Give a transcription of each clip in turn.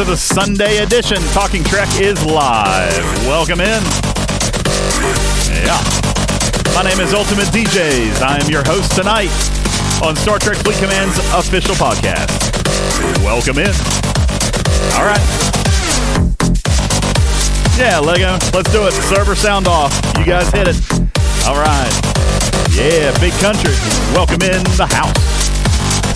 to the Sunday edition. Talking Trek is live. Welcome in. Yeah. My name is Ultimate DJs. I am your host tonight on Star Trek Fleet Command's official podcast. Welcome in. All right. Yeah, Lego, let's do it. Server sound off. You guys hit it. All right. Yeah, big country. Welcome in the house.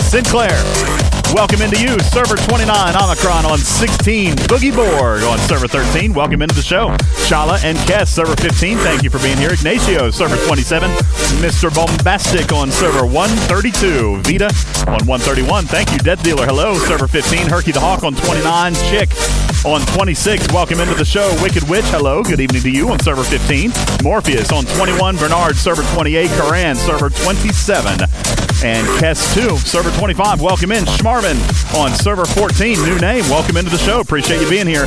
Sinclair. Welcome into you, server 29, Omicron on 16, Boogie Board on server 13. Welcome into the show. Chala and Kess, server 15. Thank you for being here. Ignacio, server 27. Mr. Bombastic on server 132. Vita on 131. Thank you, Death Dealer. Hello, server 15. Herky the Hawk on 29. Chick on 26. Welcome into the show. Wicked Witch, hello. Good evening to you on server 15. Morpheus on 21. Bernard, server 28. Karan, server 27. And Kess 2, server 25. Welcome in. Schmarvin on server 14. New name. Welcome into the show. Appreciate you being here.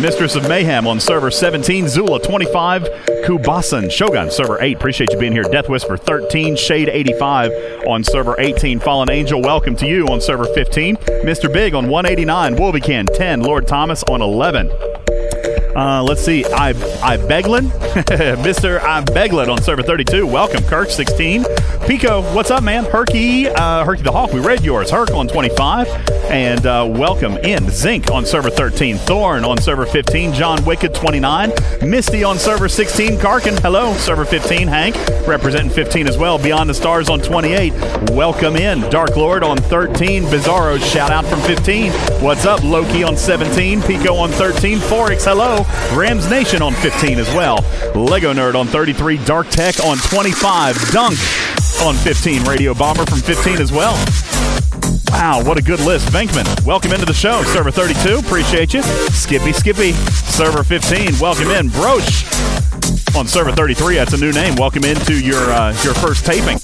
Mistress of Mayhem on server 17. Zula 25. Kubasan. Shogun, server 8. Appreciate you being here. Death Whisper 13. Shade 85 on server 18. Fallen Angel, welcome to you on server 15. Mr. Big on 189. Wolvican 10. Lord Thomas on 11. Uh, let's see. I I Beglin, Mr. I Beglin on server 32. Welcome, Kirk 16. Pico, what's up, man? Herky, uh, Herky the Hawk. We read yours. Herc on 25, and uh, welcome in Zinc on server 13. Thorn on server 15. John Wicked 29. Misty on server 16. Karkin, hello, server 15. Hank representing 15 as well. Beyond the Stars on 28. Welcome in Dark Lord on 13. Bizarro shout out from 15. What's up, Loki on 17. Pico on 13. Forex, hello. Rams Nation on 15 as well. Lego Nerd on 33. Dark Tech on 25. Dunk on 15. Radio Bomber from 15 as well. Wow, what a good list. Venkman, welcome into the show. Server 32, appreciate you. Skippy Skippy, server 15, welcome in. Broach on server 33, that's a new name. Welcome into your uh, your first taping.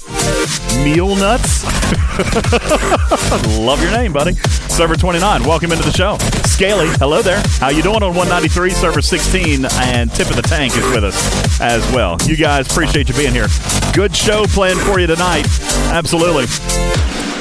Meal Nuts, love your name, buddy. Server 29, welcome into the show. Scaly, hello there. How you doing on 193, server 16, and Tip of the Tank is with us as well. You guys, appreciate you being here. Good show planned for you tonight. Absolutely.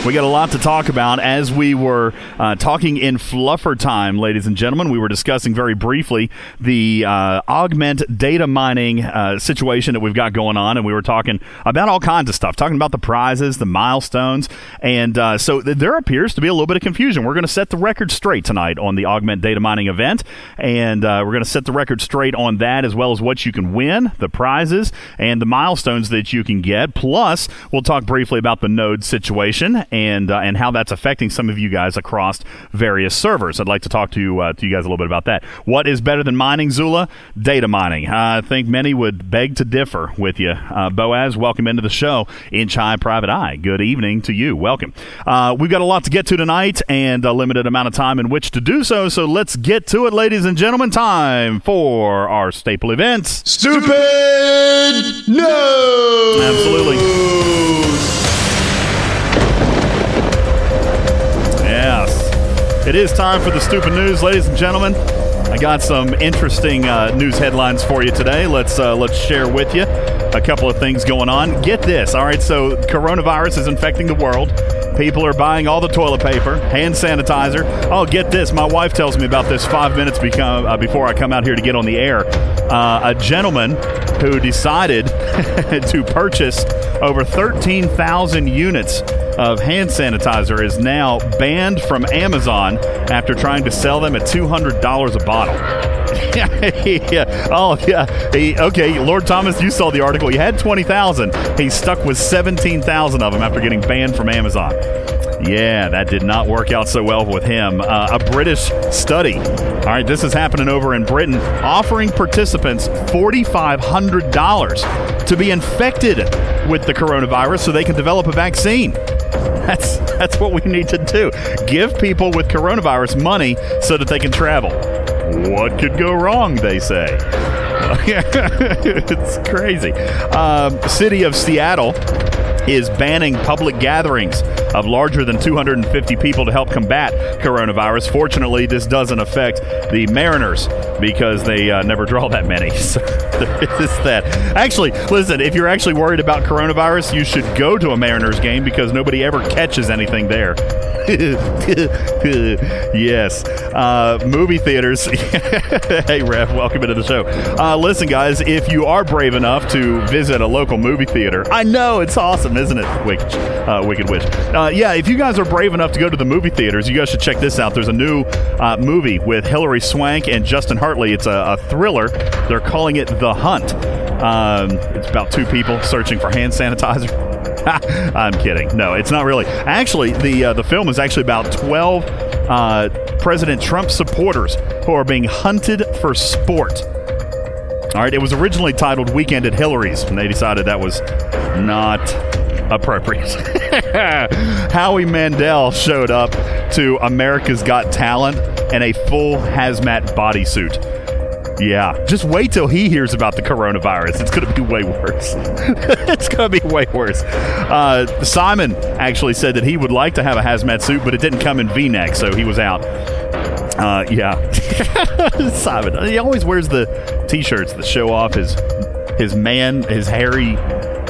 We got a lot to talk about as we were uh, talking in fluffer time, ladies and gentlemen. We were discussing very briefly the uh, augment data mining uh, situation that we've got going on, and we were talking about all kinds of stuff, talking about the prizes, the milestones, and uh, so th- there appears to be a little bit of confusion. We're going to set the record straight tonight on the augment data mining event, and uh, we're going to set the record straight on that as well as what you can win, the prizes, and the milestones that you can get. Plus, we'll talk briefly about the node situation and uh, and how that's affecting some of you guys across various servers. I'd like to talk to uh, to you guys a little bit about that. What is better than mining, Zula? Data mining. I think many would beg to differ with you. Uh, Boaz, welcome into the show. Inch High Private Eye. Good evening to you. Welcome. Uh, we've got a lot to get to tonight and a limited amount of time in which to do so. So let's get to it, ladies and gentlemen. Time for our staple events. Stupid no. Absolutely. It is time for the stupid news, ladies and gentlemen. I got some interesting uh, news headlines for you today. Let's uh, let's share with you a couple of things going on. Get this, all right. So coronavirus is infecting the world. People are buying all the toilet paper, hand sanitizer. Oh, get this! My wife tells me about this five minutes become, uh, before I come out here to get on the air. Uh, a gentleman who decided to purchase over 13,000 units of hand sanitizer is now banned from Amazon after trying to sell them at $200 a bottle. yeah. Oh, yeah. He, okay, Lord Thomas, you saw the article. He had 20,000. He's stuck with 17,000 of them after getting banned from Amazon. Yeah, that did not work out so well with him. Uh, a British study. All right, this is happening over in Britain, offering participants $4,500 to be infected with the coronavirus so they can develop a vaccine. That's that's what we need to do. Give people with coronavirus money so that they can travel. What could go wrong, they say. it's crazy. Um, city of Seattle is banning public gatherings of larger than 250 people to help combat coronavirus. Fortunately, this doesn't affect the Mariners because they uh, never draw that many. So that. Actually, listen, if you're actually worried about coronavirus, you should go to a Mariners game because nobody ever catches anything there. yes. Uh, movie theaters. hey, Rev, welcome into the show. Uh, listen, guys, if you are brave enough to visit a local movie theater, I know it's awesome, isn't it? Wicked, uh, Wicked Witch. Uh, yeah, if you guys are brave enough to go to the movie theaters, you guys should check this out. There's a new uh, movie with Hilary Swank and Justin Hartley. It's a, a thriller. They're calling it The Hunt. Um, it's about two people searching for hand sanitizer. I'm kidding. No, it's not really. Actually, the uh, the film is actually about 12 uh, President Trump supporters who are being hunted for sport. All right, it was originally titled Weekend at Hillary's, and they decided that was not appropriate. Howie Mandel showed up to America's Got Talent in a full hazmat bodysuit. Yeah, just wait till he hears about the coronavirus. It's going to be way worse. it's going to be way worse. Uh, Simon actually said that he would like to have a hazmat suit, but it didn't come in V neck, so he was out. Uh, yeah, Simon. He always wears the t-shirts that show off his his man, his hairy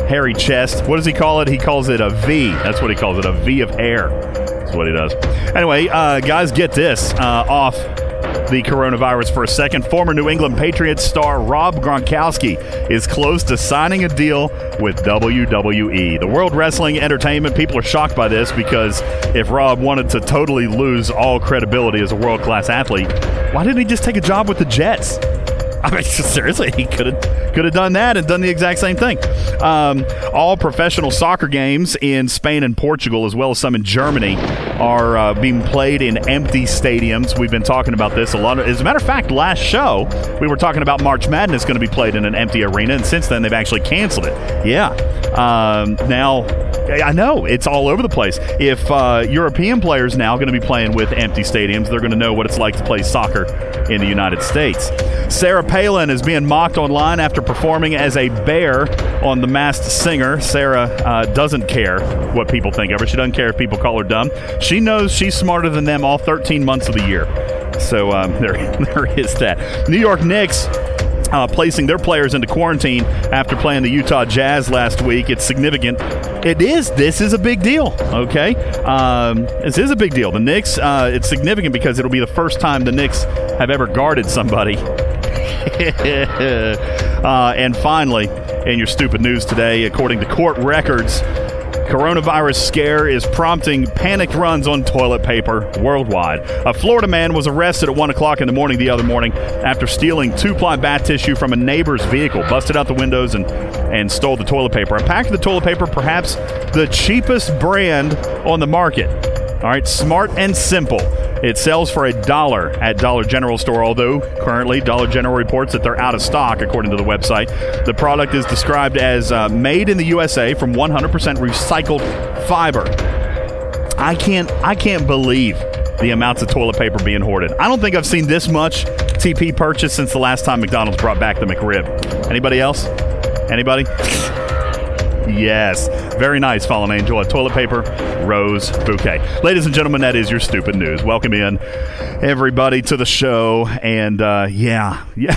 hairy chest. What does he call it? He calls it a V. That's what he calls it, a V of hair. That's what he does. Anyway, uh, guys, get this uh, off the coronavirus for a second. Former New England Patriots star Rob Gronkowski is close to signing a deal with WWE. The World Wrestling Entertainment people are shocked by this because if Rob wanted to totally lose all credibility as a world class athlete, why didn't he just take a job with the Jets? I mean, seriously, he could have could have done that and done the exact same thing. Um, all professional soccer games in Spain and Portugal, as well as some in Germany, are uh, being played in empty stadiums. We've been talking about this a lot. As a matter of fact, last show we were talking about March Madness going to be played in an empty arena, and since then they've actually canceled it. Yeah. Um, now I know it's all over the place. If uh, European players now going to be playing with empty stadiums, they're going to know what it's like to play soccer in the United States. Sarah Palin is being mocked online after performing as a bear on The Masked Singer. Sarah uh, doesn't care what people think of her. She doesn't care if people call her dumb. She knows she's smarter than them all 13 months of the year. So um, there, there is that. New York Knicks uh, placing their players into quarantine after playing the Utah Jazz last week. It's significant. It is. This is a big deal. Okay, um, this is a big deal. The Knicks. Uh, it's significant because it'll be the first time the Knicks have ever guarded somebody. uh, and finally, in your stupid news today, according to court records, Coronavirus scare is prompting panicked runs on toilet paper worldwide. A Florida man was arrested at 1 o'clock in the morning the other morning after stealing two ply bath tissue from a neighbor's vehicle, busted out the windows, and, and stole the toilet paper. A pack of the toilet paper, perhaps the cheapest brand on the market. All right, smart and simple. It sells for a dollar at Dollar General store, although currently Dollar General reports that they're out of stock, according to the website. The product is described as uh, made in the USA from 100% recycled fiber. I can't, I can't believe the amounts of toilet paper being hoarded. I don't think I've seen this much TP purchase since the last time McDonald's brought back the McRib. Anybody else? Anybody? Yes. Very nice, Fallen Angel. A toilet paper rose bouquet. Ladies and gentlemen, that is your stupid news. Welcome in, everybody, to the show. And uh, yeah, yeah,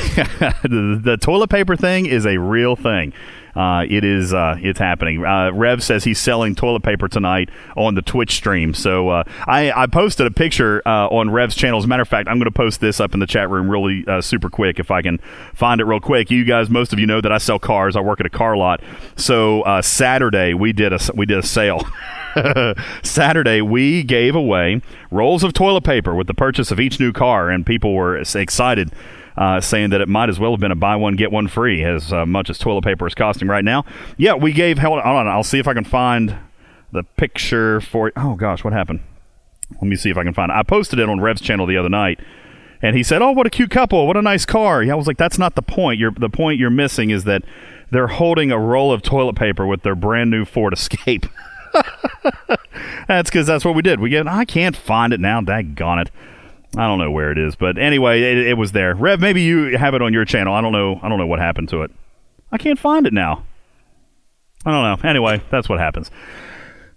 the, the toilet paper thing is a real thing. Uh, it is uh, it's happening. Uh, Rev says he's selling toilet paper tonight on the Twitch stream. So uh, I, I posted a picture uh, on Rev's channel. As a matter of fact, I'm going to post this up in the chat room really uh, super quick if I can find it real quick. You guys, most of you know that I sell cars. I work at a car lot. So Saturday we did a we did a sale. Saturday, we gave away rolls of toilet paper with the purchase of each new car, and people were excited uh, saying that it might as well have been a buy one get one free as uh, much as toilet paper is costing right now. Yeah, we gave. Hold on, I'll see if I can find the picture for. Oh gosh, what happened? Let me see if I can find it. I posted it on Rev's channel the other night. And he said, "Oh, what a cute couple! What a nice car!" Yeah, I was like, "That's not the point. You're, the point you're missing is that they're holding a roll of toilet paper with their brand new Ford Escape." that's because that's what we did. We get. I can't find it now. Daggone it. I don't know where it is, but anyway, it, it was there. Rev, maybe you have it on your channel. I don't know. I don't know what happened to it. I can't find it now. I don't know. Anyway, that's what happens.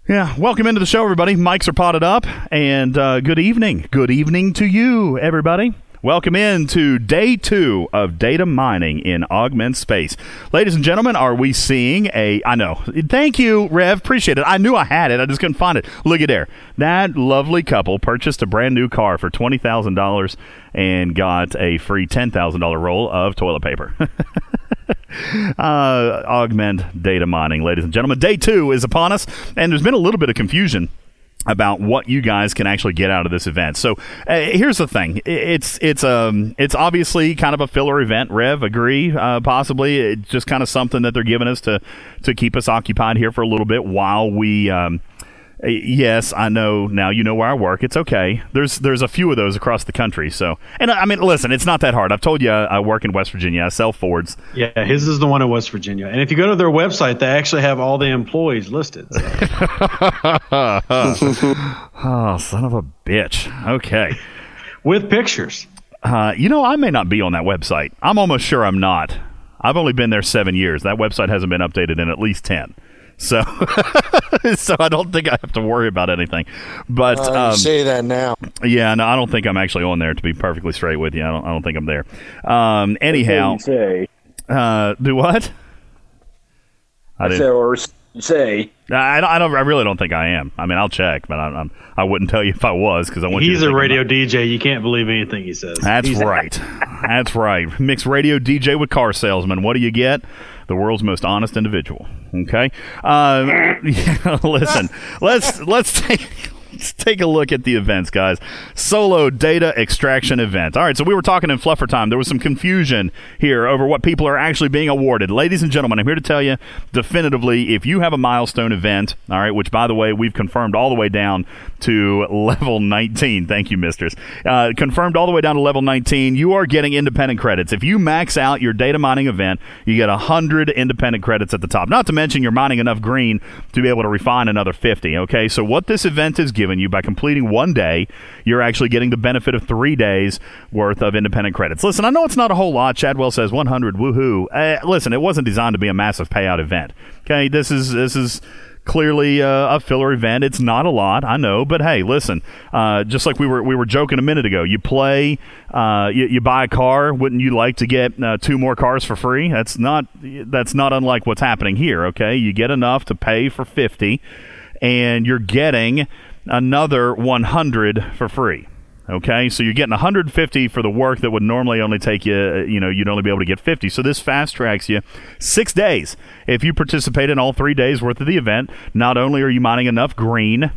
Yeah, welcome into the show, everybody. Mics are potted up, and uh, good evening. Good evening to you, everybody. Welcome in to day two of data mining in augment space. Ladies and gentlemen, are we seeing a. I know. Thank you, Rev. Appreciate it. I knew I had it. I just couldn't find it. Look at there. That lovely couple purchased a brand new car for $20,000 and got a free $10,000 roll of toilet paper. uh, augment data mining, ladies and gentlemen. Day two is upon us, and there's been a little bit of confusion about what you guys can actually get out of this event. So uh, here's the thing: it's it's um it's obviously kind of a filler event. Rev, agree? Uh, possibly it's just kind of something that they're giving us to to keep us occupied here for a little bit while we. Um, Uh, yes, I know. Now you know where I work. It's okay. There's there's a few of those across the country. So, and uh, I mean, listen, it's not that hard. I've told you I, I work in West Virginia. I sell Fords. Yeah, his is the one in West Virginia. And if you go to their website, they actually have all the employees listed. So. oh, son of a bitch. Okay. With pictures. Uh, you know, I may not be on that website. I'm almost sure I'm not. I've only been there seven years. That website hasn't been updated in at least ten. So, so I don't think I have to worry about anything. But uh, um, say that now. Yeah, no, I don't think I'm actually on there. To be perfectly straight with you, I don't. I don't think I'm there. Um, anyhow, say. Uh, do what? I, I say or say. I, I don't. I really don't think I am. I mean, I'll check, but I, I'm, I wouldn't tell you if I was because I want. He's a radio DJ. You can't believe anything he says. That's He's right. That's right. Mixed radio DJ with car salesman. What do you get? the world's most honest individual. Okay, uh, yeah, listen, let's let's take let's take a look at the events, guys. Solo data extraction event. All right, so we were talking in Fluffer time. There was some confusion here over what people are actually being awarded. Ladies and gentlemen, I'm here to tell you definitively if you have a milestone event, all right, which by the way, we've confirmed all the way down to level 19. Thank you, mistress. Uh, confirmed all the way down to level 19. You are getting independent credits. If you max out your data mining event, you get 100 independent credits at the top. Not to mention you're mining enough green to be able to refine another 50. Okay, so what this event is giving you by completing one day, you're actually getting the benefit of three days worth of independent credits. Listen, I know it's not a whole lot. Chadwell says 100. Woohoo! Uh, listen, it wasn't designed to be a massive payout event. Okay, this is this is clearly uh, a filler event. It's not a lot, I know, but hey, listen. Uh, just like we were we were joking a minute ago, you play, uh, you, you, buy a car. Wouldn't you like to get uh, two more cars for free? That's not that's not unlike what's happening here. Okay, you get enough to pay for fifty, and you're getting another 100 for free. Okay, so you're getting 150 for the work that would normally only take you, uh, you know, you'd only be able to get 50. So this fast tracks you six days. If you participate in all three days worth of the event, not only are you mining enough green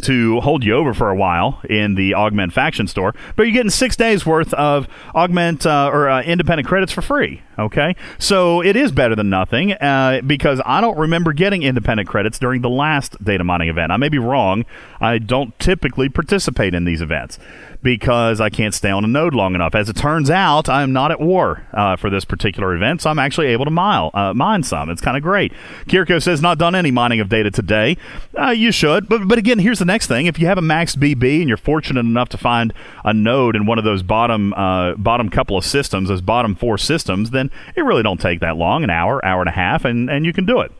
to hold you over for a while in the Augment Faction store, but you're getting six days worth of Augment uh, or uh, independent credits for free. Okay, so it is better than nothing uh, because I don't remember getting independent credits during the last data mining event. I may be wrong. I don't typically participate in these events because I can't stay on a node long enough. As it turns out, I'm not at war uh, for this particular event, so I'm actually able to mile, uh, mine some. It's kind of great. Kirko says, not done any mining of data today. Uh, you should. But, but again, here's the next thing. If you have a max BB and you're fortunate enough to find a node in one of those bottom, uh, bottom couple of systems, those bottom four systems, then it really don't take that long, an hour, hour and a half, and, and you can do it.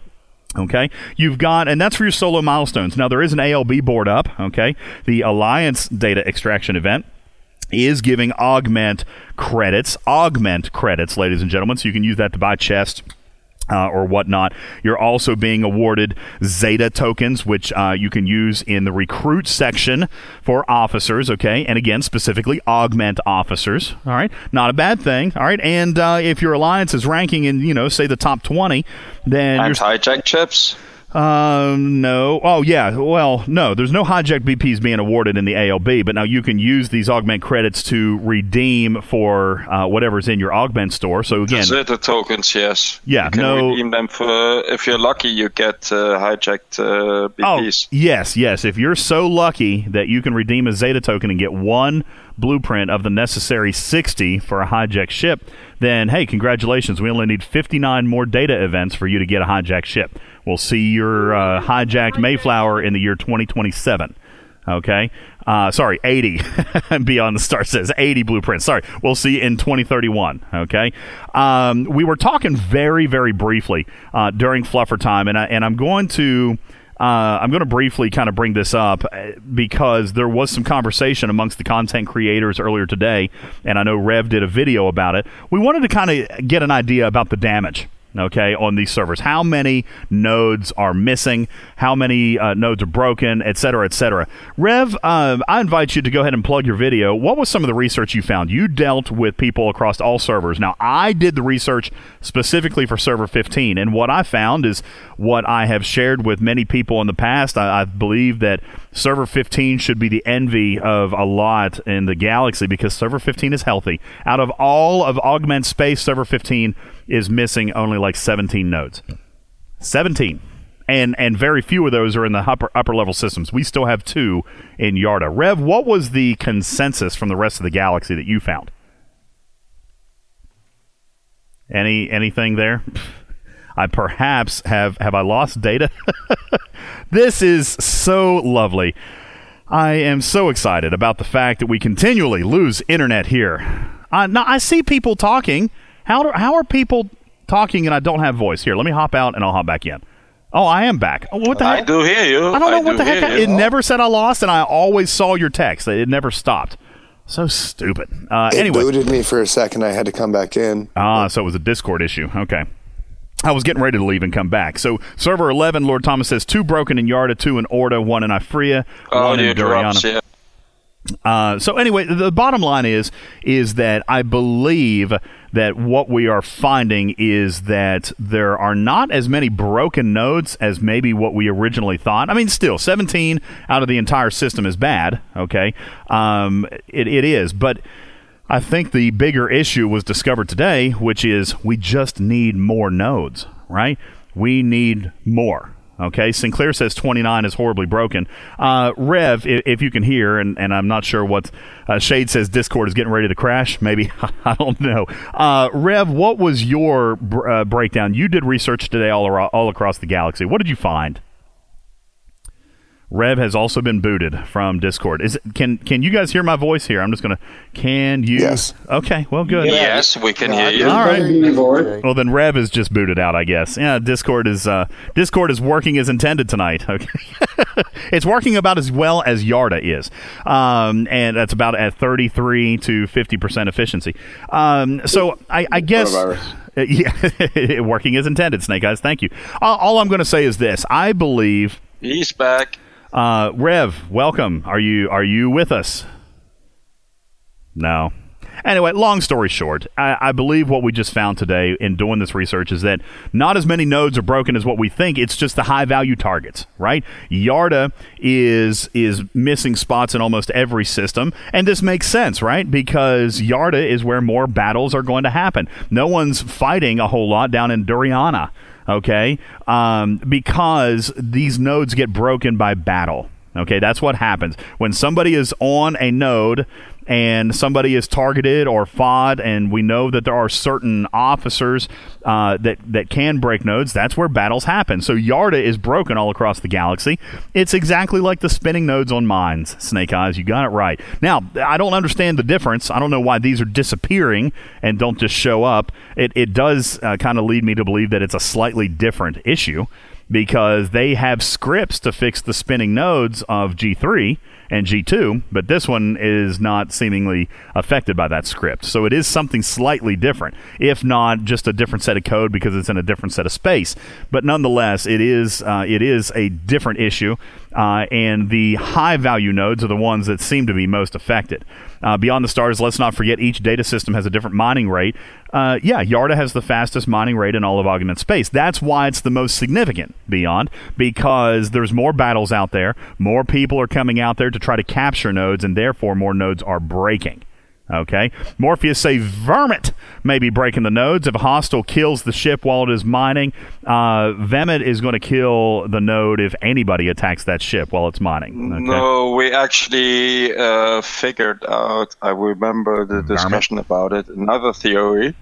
Okay, you've got, and that's for your solo milestones. Now, there is an ALB board up, okay? The Alliance Data Extraction event is giving augment credits, augment credits, ladies and gentlemen, so you can use that to buy chests uh, or whatnot. You're also being awarded Zeta tokens, which uh, you can use in the recruit section for officers. Okay, and again, specifically augment officers. All right, not a bad thing. All right, and uh, if your alliance is ranking in, you know, say the top twenty, then and hijack chips. Um, no. Oh, yeah. Well, no. There's no hijack BPs being awarded in the ALB, but now you can use these augment credits to redeem for uh, whatever's in your augment store. So again, Zeta tokens, yes. Yeah. You can no. redeem them for. If you're lucky, you get uh, hijacked uh, BPs. Oh, yes, yes. If you're so lucky that you can redeem a Zeta token and get one blueprint of the necessary 60 for a hijack ship, then hey, congratulations. We only need 59 more data events for you to get a hijack ship. We'll see your uh, hijacked Mayflower in the year 2027. Okay. Uh, sorry, 80. Beyond the Star says 80 blueprints. Sorry. We'll see in 2031. Okay. Um, we were talking very, very briefly uh, during Fluffer time, and, I, and I'm going to. Uh, I'm going to briefly kind of bring this up uh, because there was some conversation amongst the content creators earlier today, and I know Rev did a video about it. We wanted to kind of get an idea about the damage okay, on these servers. How many nodes are missing? How many uh, nodes are broken, et cetera, et cetera. Rev, uh, I invite you to go ahead and plug your video. What was some of the research you found? You dealt with people across all servers. Now, I did the research specifically for server 15, and what I found is what I have shared with many people in the past. I, I believe that server 15 should be the envy of a lot in the galaxy because server 15 is healthy. Out of all of Augment Space, server 15 is missing only like 17 nodes. 17. And and very few of those are in the upper upper level systems. We still have two in Yarda. Rev, what was the consensus from the rest of the galaxy that you found? Any anything there? I perhaps have have I lost data? this is so lovely. I am so excited about the fact that we continually lose internet here. Uh, now I see people talking how, do, how are people talking and I don't have voice? Here, let me hop out and I'll hop back in. Oh, I am back. Oh, what the I heck? do hear you. I don't know I what the heck. I, it never said I lost, and I always saw your text. It never stopped. So stupid. Uh, it anyway, booted me for a second. I had to come back in. Ah, so it was a Discord issue. Okay. I was getting ready to leave and come back. So server 11, Lord Thomas says two broken in Yarda, two in Orda, one in Ifria, oh, one in Duriana. Yeah. Uh, so anyway, the bottom line is is that I believe that what we are finding is that there are not as many broken nodes as maybe what we originally thought. I mean, still, 17 out of the entire system is bad. Okay, um, it, it is, but. I think the bigger issue was discovered today, which is we just need more nodes, right? We need more. Okay, Sinclair says 29 is horribly broken. Uh, Rev, if, if, you can hear, and, and I'm not sure what uh, Shade says Discord is getting ready to crash. Maybe, I don't know. Uh, Rev, what was your uh, breakdown? You did research today all, ar- all across the galaxy. What did you find? Rev has also been booted from Discord. Is it, can can you guys hear my voice here? I'm just gonna. Can you? Yes. Okay. Well, good. Yes, we can hear you. All right. Well, then Rev is just booted out, I guess. Yeah. Discord is uh, Discord is working as intended tonight. Okay. it's working about as well as Yarda is, um, and that's about at 33 to 50 percent efficiency. Um, so I, I guess. Yeah, working as intended, Snake Eyes. Thank you. All, all I'm going to say is this: I believe he's back. Uh, Rev, welcome. Are you are you with us? No. Anyway, long story short, I, I, believe what we just found today in doing this research is that not as many nodes are broken as what we think. It's just the high value targets, right? Yarda is is missing spots in almost every system, and this makes sense, right? Because Yarda is where more battles are going to happen. No one's fighting a whole lot down in Duriana okay? Um, because these nodes get broken by battle. Okay, that's what happens. When somebody is on a node and somebody is targeted or fought, and we know that there are certain officers uh, that that can break nodes. That's where battles happen. So Yarda is broken all across the galaxy. It's exactly like the spinning nodes on mines. Snake Eyes, you got it right. Now I don't understand the difference. I don't know why these are disappearing and don't just show up. It it does uh, kind of lead me to believe that it's a slightly different issue because they have scripts to fix the spinning nodes of G3 and G2, but this one is not seemingly affected by that script. So it is something slightly different, if not just a different set of code because it's in a different set of space. But nonetheless, it is uh, it is a different issue, uh, and the high value nodes are the ones that seem to be most affected. Uh, beyond the stars, let's not forget each data system has a different mining rate. Uh, yeah, Yarda has the fastest mining rate in all of Augment Space. That's why it's the most significant, Beyond, because there's more battles out there, more people are coming out there to try to capture nodes, and therefore more nodes are breaking. Okay. Morpheus say Vermit may be breaking the nodes. If a hostile kills the ship while it is mining, uh, Vemit is going to kill the node if anybody attacks that ship while it's mining. Okay? No, we actually uh, figured out, I remember the discussion about it, another theory.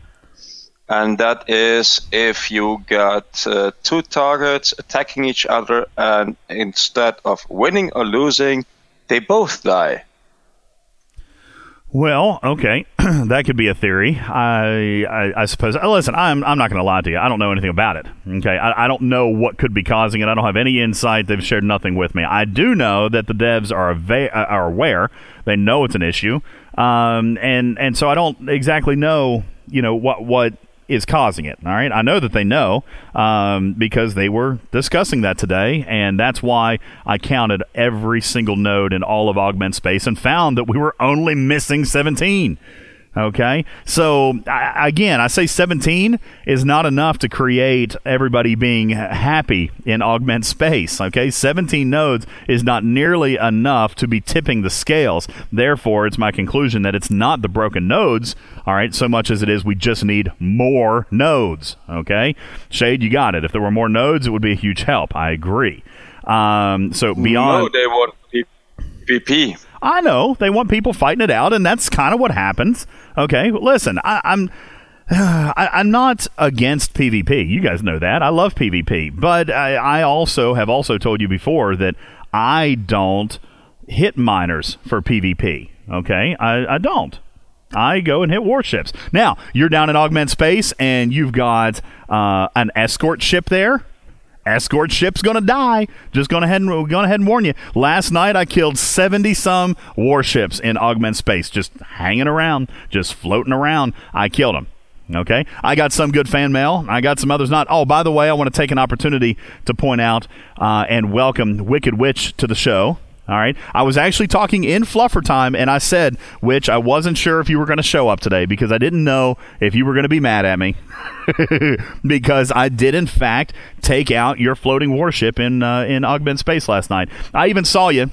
And that is if you got uh, two targets attacking each other, and instead of winning or losing, they both die. Well, okay, that could be a theory. I, I, I suppose. Uh, listen, I'm, I'm not going to lie to you. I don't know anything about it. Okay, I, I don't know what could be causing it. I don't have any insight. They've shared nothing with me. I do know that the devs are ava- uh, are aware. They know it's an issue, um, and and so I don't exactly know. You know what what is causing it. All right, I know that they know um, because they were discussing that today, and that's why I counted every single node in all of Augment Space and found that we were only missing 17. Okay, so I, again, I say 17 is not enough to create everybody being happy in augment space. Okay, 17 nodes is not nearly enough to be tipping the scales. Therefore, it's my conclusion that it's not the broken nodes, all right, so much as it is we just need more nodes. Okay, Shade, you got it. If there were more nodes, it would be a huge help. I agree. Um, so beyond. No, they want PvP. I know they want people fighting it out, and that's kind of what happens. Okay, listen, I, I'm. I, am not against PvP. You guys know that. I love PvP. But I, I, also have also told you before that I don't hit miners for PvP. Okay? I, I don't. I go and hit warships. Now, you're down in Augment Space and you've got uh, an escort ship there escort ship's gonna die. Just gonna ahead and going ahead and warn you. Last night I killed seventy some warships in augment space, just hanging around, just floating around. I killed them. Okay, I got some good fan mail. I got some others not. Oh, by the way, I want to take an opportunity to point out uh, and welcome Wicked Witch to the show. All right. I was actually talking in Fluffer time, and I said, which I wasn't sure if you were going to show up today because I didn't know if you were going to be mad at me. because I did, in fact, take out your floating warship in uh, in Augment Space last night. I even saw you.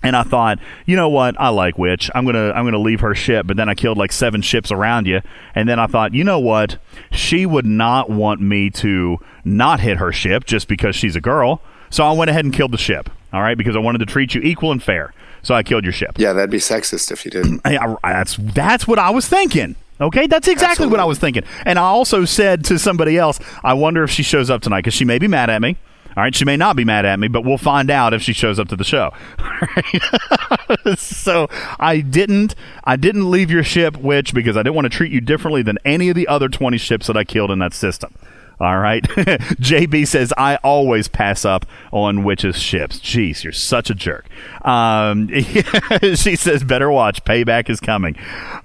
And I thought, you know what? I like Witch. I'm gonna I'm gonna leave her ship. But then I killed like seven ships around you. And then I thought, you know what? She would not want me to not hit her ship just because she's a girl. So I went ahead and killed the ship all right, because I wanted to treat you equal and fair. So I killed your ship. Yeah, that'd be sexist if you didn't. I, I, that's that's what I was thinking. Okay, that's exactly Absolutely. what I was thinking. And I also said to somebody else, I wonder if she shows up tonight because she may be mad at me. All right, she may not be mad at me, but we'll find out if she shows up to the show. so I didn't I didn't leave your ship, which because I didn't want to treat you differently than any of the other twenty ships that I killed in that system. All right. JB says, I always pass up on witches' ships. Jeez, you're such a jerk. Um, she says, better watch. Payback is coming.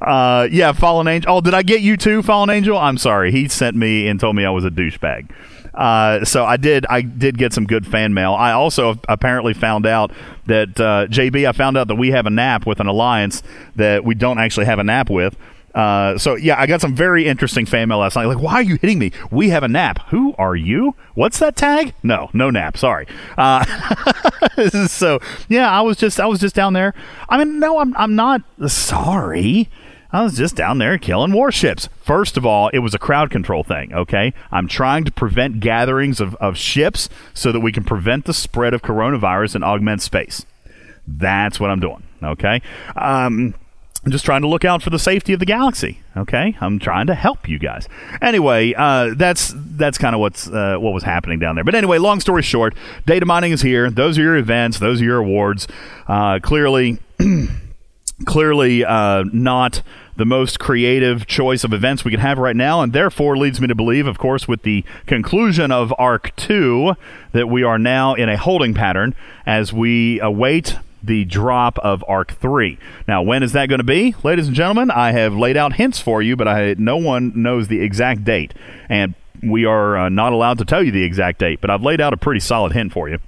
Uh, yeah, Fallen Angel. Oh, did I get you too, Fallen Angel? I'm sorry. He sent me and told me I was a douchebag. Uh, so I did. I did get some good fan mail. I also apparently found out that uh, JB. I found out that we have a nap with an alliance that we don't actually have a nap with. Uh, so yeah, I got some very interesting fan mail last night. Like, why are you hitting me? We have a nap. Who are you? What's that tag? No, no nap. Sorry. Uh, so yeah, I was just I was just down there. I mean, no, I'm I'm not sorry. I was just down there killing warships. First of all, it was a crowd control thing, okay? I'm trying to prevent gatherings of, of ships so that we can prevent the spread of coronavirus and augment space. That's what I'm doing, okay? Um, I'm just trying to look out for the safety of the galaxy. Okay, I'm trying to help you guys. Anyway, uh, that's that's kind of what's uh, what was happening down there. But anyway, long story short, data mining is here. Those are your events. Those are your awards. Uh, clearly, clearly uh, not the most creative choice of events we can have right now, and therefore leads me to believe, of course, with the conclusion of Arc Two, that we are now in a holding pattern as we await the drop of Arc 3. Now, when is that going to be? Ladies and gentlemen, I have laid out hints for you, but I, no one knows the exact date. And we are uh, not allowed to tell you the exact date, but I've laid out a pretty solid hint for you.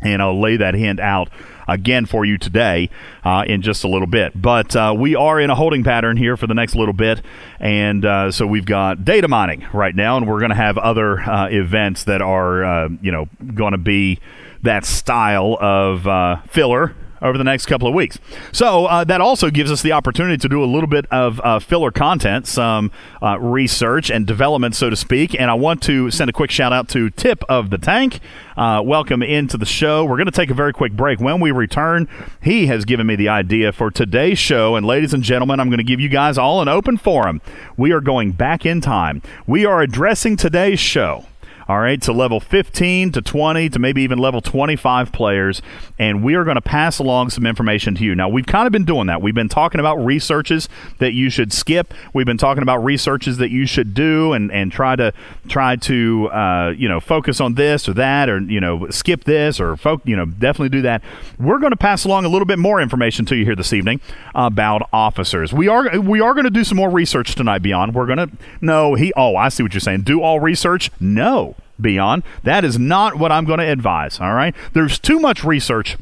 And I'll lay that hint out again for you today uh, in just a little bit. But uh, we are in a holding pattern here for the next little bit. And uh, so we've got data mining right now, and we're going to have other uh, events that are, uh, you know, going to be that style of uh, filler over the next couple of weeks. So uh, that also gives us the opportunity to do a little bit of uh, filler content, some uh, research and development, so to speak. And I want to send a quick shout out to Tip of the Tank. Uh, welcome into the show. We're going to take a very quick break. When we return, he has given me the idea for today's show. And ladies and gentlemen, I'm going to give you guys all an open forum. We are going back in time. We are addressing today's show all right, to level 15 to 20 to maybe even level 25 players, and we are going to pass along some information to you. Now, we've kind of been doing that. We've been talking about researches that you should skip. We've been talking about researches that you should do and, and try to try to uh, you know focus on this or that or you know skip this or fo- you know definitely do that. We're going to pass along a little bit more information to you here this evening about officers. We are we are going to do some more research tonight. Beyond, we're going to no he. Oh, I see what you're saying. Do all research? No, beyond. That is not what I'm going to advise. All right. There's too much research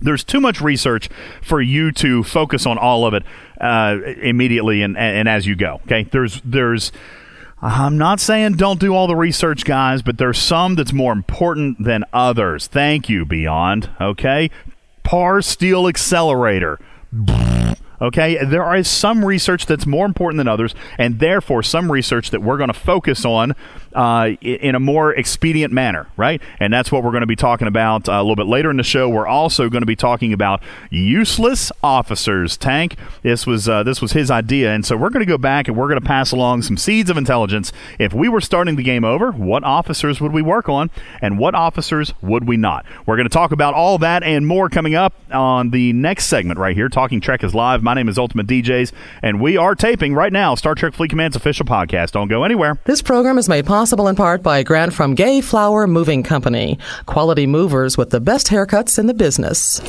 there's too much research for you to focus on all of it uh, immediately and, and as you go. Okay, there's there's. I'm not saying don't do all the research, guys, but there's some that's more important than others. Thank you, Beyond. Okay, Parsteel Accelerator. Okay, there is some research that's more important than others, and therefore some research that we're going to focus on uh, in a more expedient manner, right? And that's what we're going to be talking about uh, a little bit later in the show. We're also going to be talking about useless officers. Tank, this was uh, this was his idea, and so we're going to go back and we're going to pass along some seeds of intelligence. If we were starting the game over, what officers would we work on, and what officers would we not? We're going to talk about all that and more coming up on the next segment right here. Talking Trek is live. My name is Ultimate DJs, and we are taping right now Star Trek Fleet Command's official podcast. Don't go anywhere. This program is made possible possible in part by a grant from Gay Flower Moving Company, quality movers with the best haircuts in the business.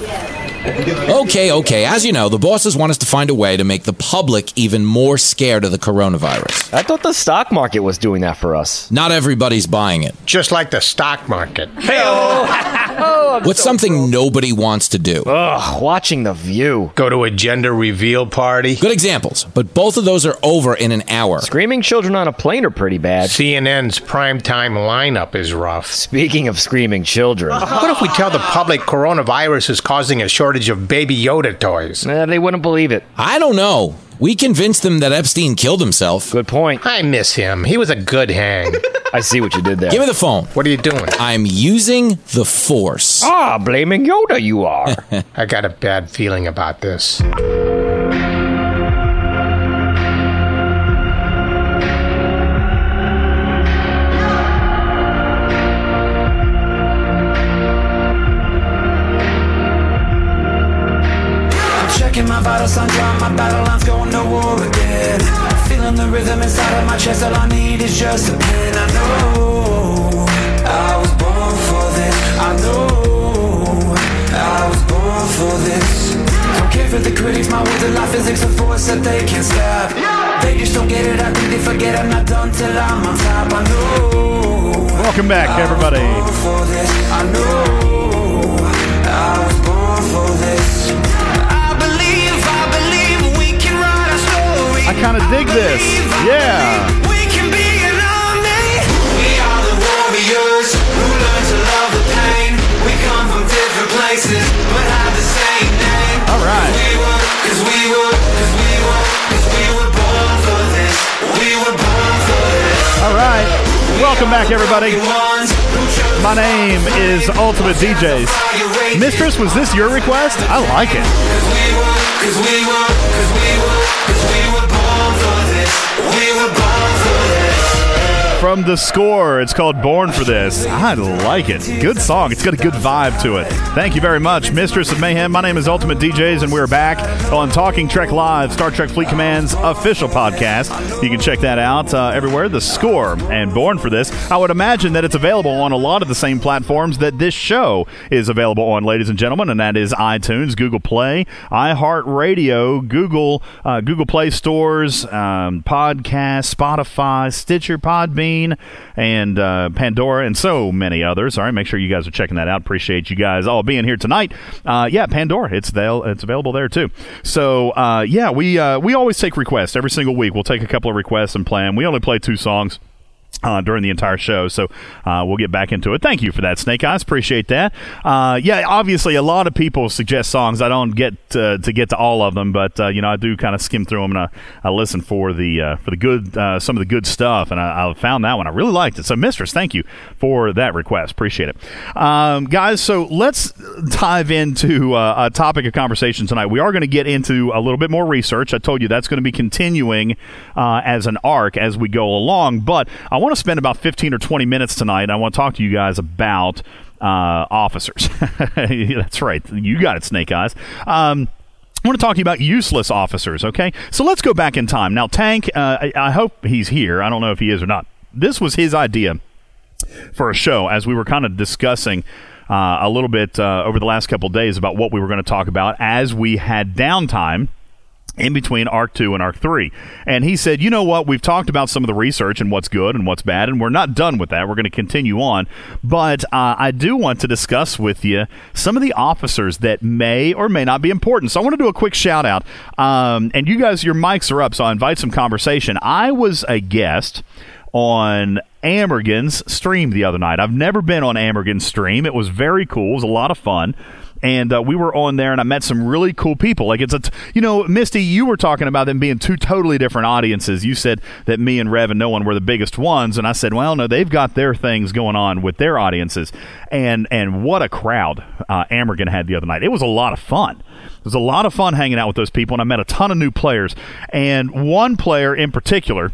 Okay, okay. As you know, the bosses want us to find a way to make the public even more scared of the coronavirus. I thought the stock market was doing that for us. Not everybody's buying it. Just like the stock market. Hey, oh. What's so something cool. nobody wants to do? Ugh, watching The View. Go to a gender reveal party. Good examples, but both of those are over in an hour. Screaming children on a plane are pretty bad. CNN's primetime lineup is rough. Speaking of screaming children. what if we tell the public coronavirus is causing a shortage shortage of Baby Yoda toys. Uh, they wouldn't believe it. I don't know. We convinced them that Epstein killed himself. Good point. I miss him. He was a good hang. I see what you did there. Give me the phone. What are you doing? I'm using the Force. Ah, blaming Yoda, you are. I got a bad feeling about this. vital signs on my battle lines inside of my chest All I need is just a pen. I know I was born for this. I know I was born for this. Don't care for the critics My words are like physics A force that they can't stop. They just don't get it I think they forget I'm not done till I'm on top. I know Welcome back everybody. I know I was born for this but have the same name. All right. We were, cause we were, cause we were, cause we were born for this. We were born for this. All right. Welcome back, everybody. My name is Ultimate DJs. Mistress, was this your request? I like it. We were born for this. From the score. It's called Born for This. I like it. Good song. It's got a good vibe to it. Thank you very much, Mistress of Mayhem. My name is Ultimate DJs, and we're back on Talking Trek Live, Star Trek Fleet Command's official podcast. You can check that out uh, everywhere. The score and Born for This. I would imagine that it's available on a lot of the same platforms that this show is available on, ladies and gentlemen, and that is iTunes, Google Play, iHeartRadio, Google, uh, Google Play stores, um, podcast, Spotify, Stitcher, Podbean and uh, Pandora and so many others. All right, make sure you guys are checking that out. Appreciate you guys all being here tonight. Uh, yeah, Pandora, it's avail- it's available there too. So uh, yeah, we uh, we always take requests every single week. We'll take a couple of requests and play them. We only play two songs uh, during the entire show. So uh, we'll get back into it. Thank you for that, Snake Eyes. Appreciate that. Uh, yeah, obviously, a lot of people suggest songs. I don't get to, to get to all of them, but uh, you know, I do kind of skim through them and I, I listen for the uh, for the good uh, some of the good stuff. And I, I, found that one. I really liked it. So, Mistress, thank you for that request. Appreciate it, um, guys. So let's dive into a topic of conversation tonight. We are going to get into a little bit more research. I told you that's going to be continuing as an arc as we go along, but I want want to spend about 15 or 20 minutes tonight. I want to talk to you guys about uh, officers. That's right. You got it, Snake Eyes. Um, I want to talk to you about useless officers, okay? So let's go back in time. Now, Tank, uh, I, I hope he's here. I don't know if he is or not. This was his idea for a show as we were kind of discussing uh, a little bit uh, over the last couple days about what we were going to talk about as we had downtime in between ARC 2 and ARC 3. And he said, you know what? We've talked about some of the research and what's good and what's bad, and we're not done with that. We're going to continue on. But uh, I do want to discuss with you some of the officers that may or may not be important. So I want to do a quick shout out. Um, and you guys, your mics are up, so I invite some conversation. I was a guest on Amergan's stream the other night. I've never been on Amergan's stream. It was very cool. It was a lot of fun and uh, we were on there and I met some really cool people. Like it's a, t- you know, Misty, you were talking about them being two totally different audiences. You said that me and Rev and no one were the biggest ones, and I said, well, no, they've got their things going on with their audiences, and and what a crowd uh, had the other night. It was a lot of fun. It was a lot of fun hanging out with those people, and I met a ton of new players, and one player in particular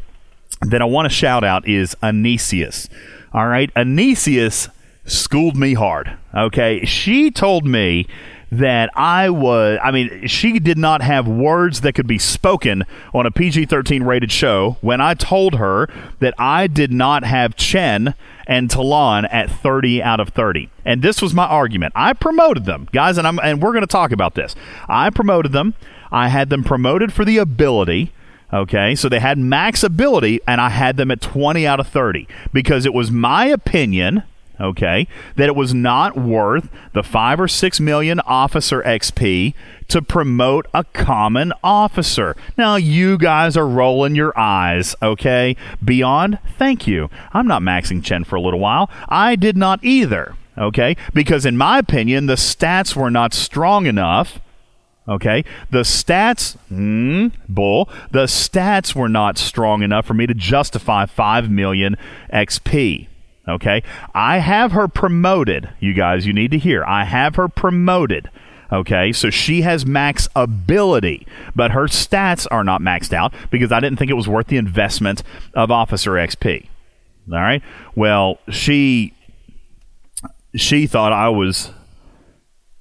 that I want to shout out is Anisius. All right, Anisius schooled me hard. Okay. She told me that I was, I mean, she did not have words that could be spoken on a PG 13 rated show when I told her that I did not have Chen and T'Laan at 30 out of 30. And this was my argument. I promoted them, guys, and, I'm, and we're going to talk about this. I promoted them, I had them promoted for the ability. Okay, so they had max ability, and I had them at 20 out of 30 because it was my opinion okay, that it was not worth the five or six million officer XP to promote a common officer. Now, you guys are rolling your eyes, okay? Beyond, thank you. I'm not maxing Chen for a little while. I did not either, okay? Because, in my opinion, the stats were not strong enough. Okay, the stats, mm, bull. The stats were not strong enough for me to justify five million XP. Okay. I have her promoted. You guys, you need to hear. I have her promoted. Okay. So she has max ability, but her stats are not maxed out because I didn't think it was worth the investment of Officer XP. All right. Well, she she thought I was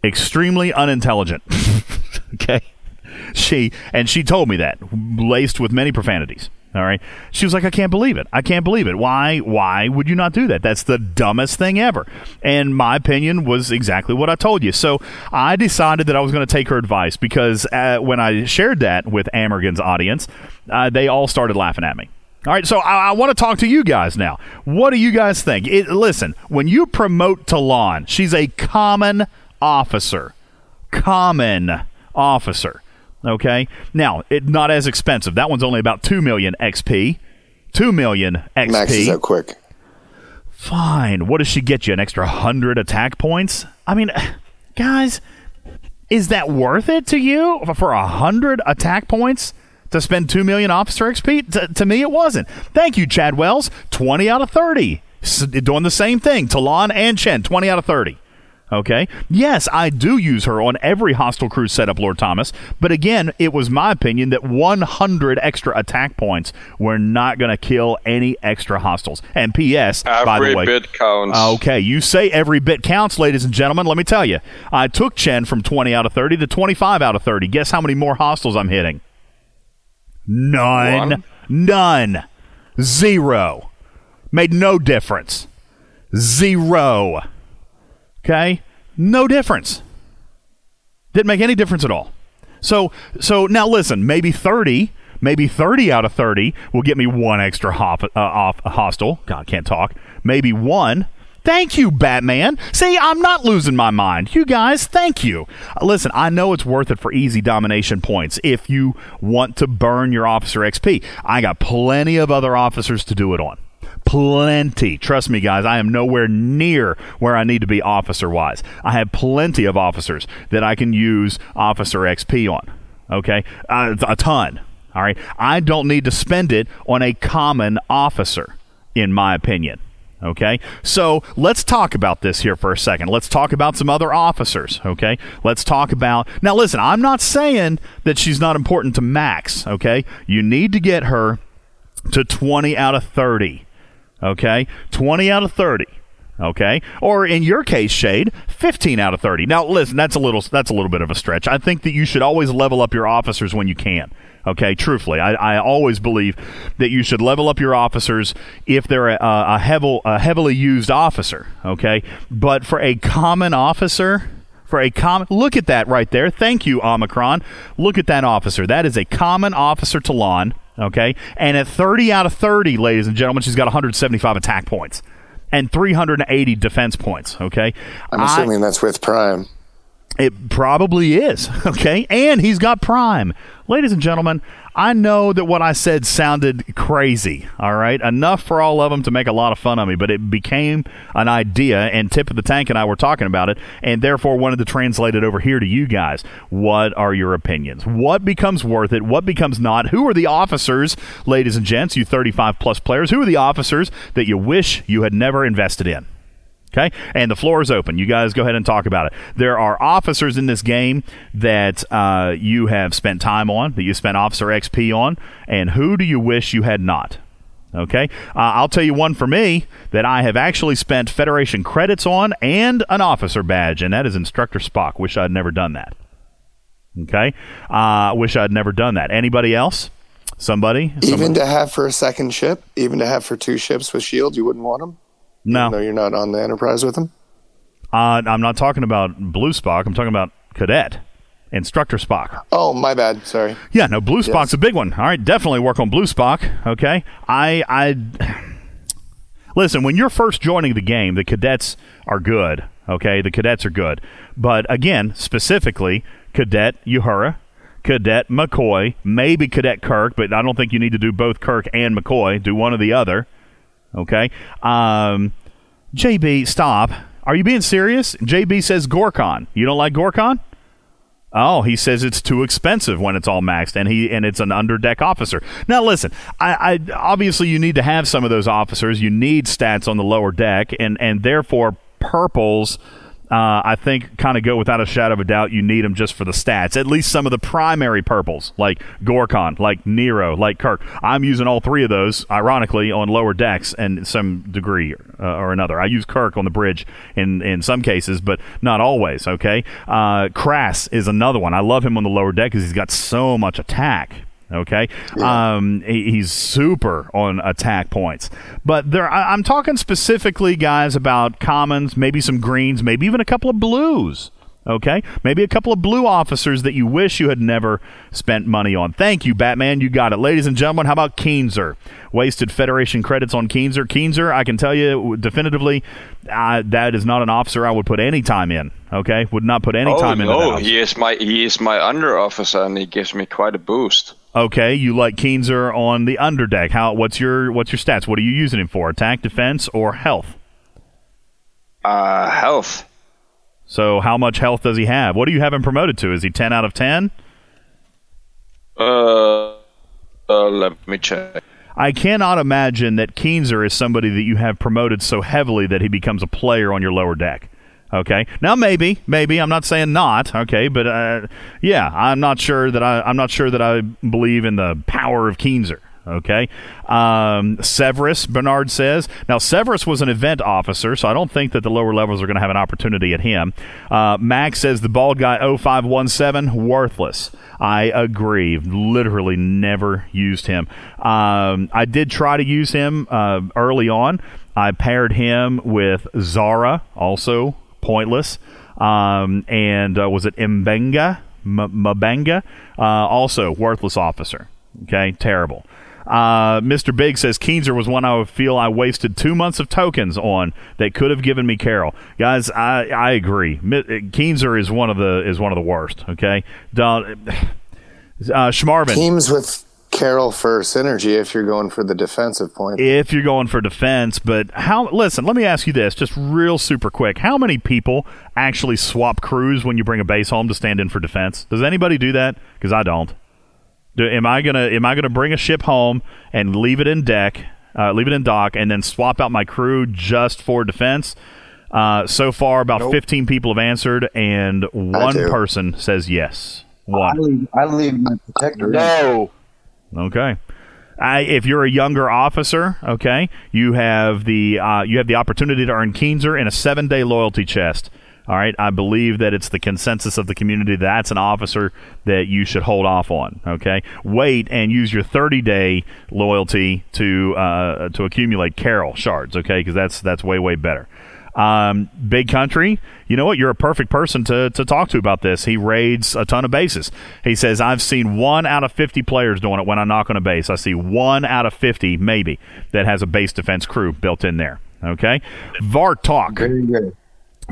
extremely unintelligent. okay. She and she told me that laced with many profanities. All right. She was like, I can't believe it. I can't believe it. Why? Why would you not do that? That's the dumbest thing ever. And my opinion was exactly what I told you. So I decided that I was going to take her advice because uh, when I shared that with Amergan's audience, uh, they all started laughing at me. All right, so I, I want to talk to you guys now. What do you guys think? It, listen, when you promote T'Laan, she's a common officer. Common officer. Okay. Now, it not as expensive. That one's only about two million XP. Two million XP. Maxes out quick. Fine. What does she get you? An extra hundred attack points? I mean, guys, is that worth it to you for a hundred attack points? To spend two million officer XP? T- to me, it wasn't. Thank you, Chad Wells. Twenty out of thirty. S- doing the same thing. T'Laan and Chen. Twenty out of thirty. Okay. Yes, I do use her on every hostile crew setup, Lord Thomas. But again, it was my opinion that 100 extra attack points were not going to kill any extra hostiles. And P.S. Every by the way, bit counts. Okay, you say every bit counts, ladies and gentlemen. Let me tell you, I took Chen from 20 out of 30 to 25 out of 30. Guess how many more hostiles I'm hitting? None. One. None. Zero. Made no difference. Zero. Okay? No difference. Didn't make any difference at all. So so now listen, maybe 30, maybe 30 out of 30 will get me one extra hop, uh, off hostile. God, can't talk. Maybe one. Thank you, Batman. See, I'm not losing my mind. You guys, thank you. Uh, listen, I know it's worth it for easy domination points if you want to burn your officer XP. I got plenty of other officers to do it on plenty. Trust me, guys, I am nowhere near where I need to be officer wise. I have plenty of officers that I can use officer XP on. Okay, uh, a ton. All right, I don't need to spend it on a common officer, in my opinion. Okay, so let's talk about this here for a second. Let's talk about some other officers. Okay, let's talk about now. Listen, I'm not saying that she's not important to Max. Okay, you need to get her to 20 out of 30 Okay, 20 out of 30. Okay, or in your case, Shade, 15 out of 30. Now, listen, that's a little that's a little bit of a stretch. I think that you should always level up your officers when you can. Okay, truthfully, I, I always believe that you should level up your officers if they're a, a, heavy, a heavily used officer. Okay, but for a common officer, for a common look at that right there. Thank you, Omicron. Look at that officer. That is a common officer T'Laan. Okay, and at 30 out of 30, ladies and gentlemen, she's got 175 attack points and 380 defense points. Okay, I'm assuming I, that's with Prime. It probably is. Okay, and he's got Prime, ladies and gentlemen. I know that what I said sounded crazy, all right? Enough for all of them to make a lot of fun of me, but it became an idea, and Tip of the Tank and I were talking about it, and therefore wanted to translate it over here to you guys. What are your opinions? What becomes worth it? What becomes not? Who are the officers, ladies and gents, you 35 plus players? Who are the officers that you wish you had never invested in? Okay, and the floor is open. You guys go ahead and talk about it. There are officers in this game that uh, you have spent time on, that you spent officer XP on, and who do you wish you had not? Okay, uh, I'll tell you one for me that I have actually spent Federation credits on and an officer badge, and that is Instructor Spock. Wish I'd never done that. Okay, uh, wish I'd never done that. Anybody else? Somebody? Even Somebody? to have for a second ship, even to have for two ships with shields, you wouldn't want them. No, no, you're not on the Enterprise with him. Uh, I'm not talking about Blue Spock. I'm talking about Cadet. Instructor Spock. Oh, my bad. Sorry. Yeah, no, Blue Spock's yes. a big one. All right, definitely work on Blue Spock. Okay, I, I listen. When you're first joining the game, the cadets are good. Okay, the cadets are good. But again, specifically, Cadet Uhura, Cadet McCoy, maybe Cadet Kirk, but I don't think you need to do both Kirk and McCoy. Do one or the other. Okay. Um, JB, stop. Are you being serious? JB says Gorkon. You don't like Gorkon? Oh, he says it's too expensive when it's all maxed, and he and it's an underdeck officer. Now, listen, I, I obviously you need to have some of those officers. You need stats on the lower deck, and and therefore purples uh, I think kind of go without a shadow of a doubt. You need them just for the stats. At least some of the primary purples, like Gorkon, like Nero, like Kirk. I'm using all three of those, ironically, on lower decks and some degree uh, or another. I use Kirk on the bridge in in some cases, but not always. Okay, uh, Crass is another one. I love him on the lower deck because he's got so much attack. Okay, yeah. um, he's super on attack points, but there I'm talking specifically, guys, about commons, maybe some greens, maybe even a couple of blues. Okay, maybe a couple of blue officers that you wish you had never spent money on. Thank you, Batman. You got it, ladies and gentlemen. How about Keenser? Wasted Federation credits on Keenser. Keenser, I can tell you definitively, uh, that is not an officer I would put any time in. Okay, would not put any oh, time in. Oh, no. he is my he is my under officer, and he gives me quite a boost. Okay, you like Keenser on the underdeck. How? What's your what's your stats? What are you using him for? Attack, defense, or health? Uh, health. So how much health does he have? What do you have him promoted to? Is he ten out of ten? Uh, uh, let me check. I cannot imagine that Keenser is somebody that you have promoted so heavily that he becomes a player on your lower deck. Okay. Now maybe, maybe I'm not saying not. Okay, but uh, yeah, I'm not sure that I I'm not sure that I believe in the power of Keenser. Okay. Um, Severus, Bernard says. Now, Severus was an event officer, so I don't think that the lower levels are going to have an opportunity at him. Uh, Max says the bald guy 0517, worthless. I agree. Literally never used him. Um, I did try to use him uh, early on. I paired him with Zara, also pointless. Um, and uh, was it Mbenga? M- Mbenga? Uh, also worthless officer. Okay, terrible. Uh, Mr. Big says Keenser was one I would feel I wasted two months of tokens on that could have given me Carol. Guys, I, I agree. Keenser is one of the is one of the worst. Okay, Don, uh, Schmarvin teams with Carol for synergy if you're going for the defensive point. If you're going for defense, but how? Listen, let me ask you this, just real super quick. How many people actually swap crews when you bring a base home to stand in for defense? Does anybody do that? Because I don't. Do, am I gonna Am I gonna bring a ship home and leave it in deck, uh, leave it in dock, and then swap out my crew just for defense? Uh, so far, about nope. 15 people have answered, and one person says yes. One. I leave, I leave my protector. No. Okay. I, if you're a younger officer, okay, you have the uh, you have the opportunity to earn Keenser in a seven day loyalty chest. All right, I believe that it's the consensus of the community that's an officer that you should hold off on. Okay, wait and use your 30 day loyalty to uh, to accumulate Carol shards. Okay, because that's that's way way better. Um, big country, you know what? You're a perfect person to, to talk to about this. He raids a ton of bases. He says, I've seen one out of 50 players doing it when I knock on a base. I see one out of 50, maybe, that has a base defense crew built in there. Okay? Vartok. Very good.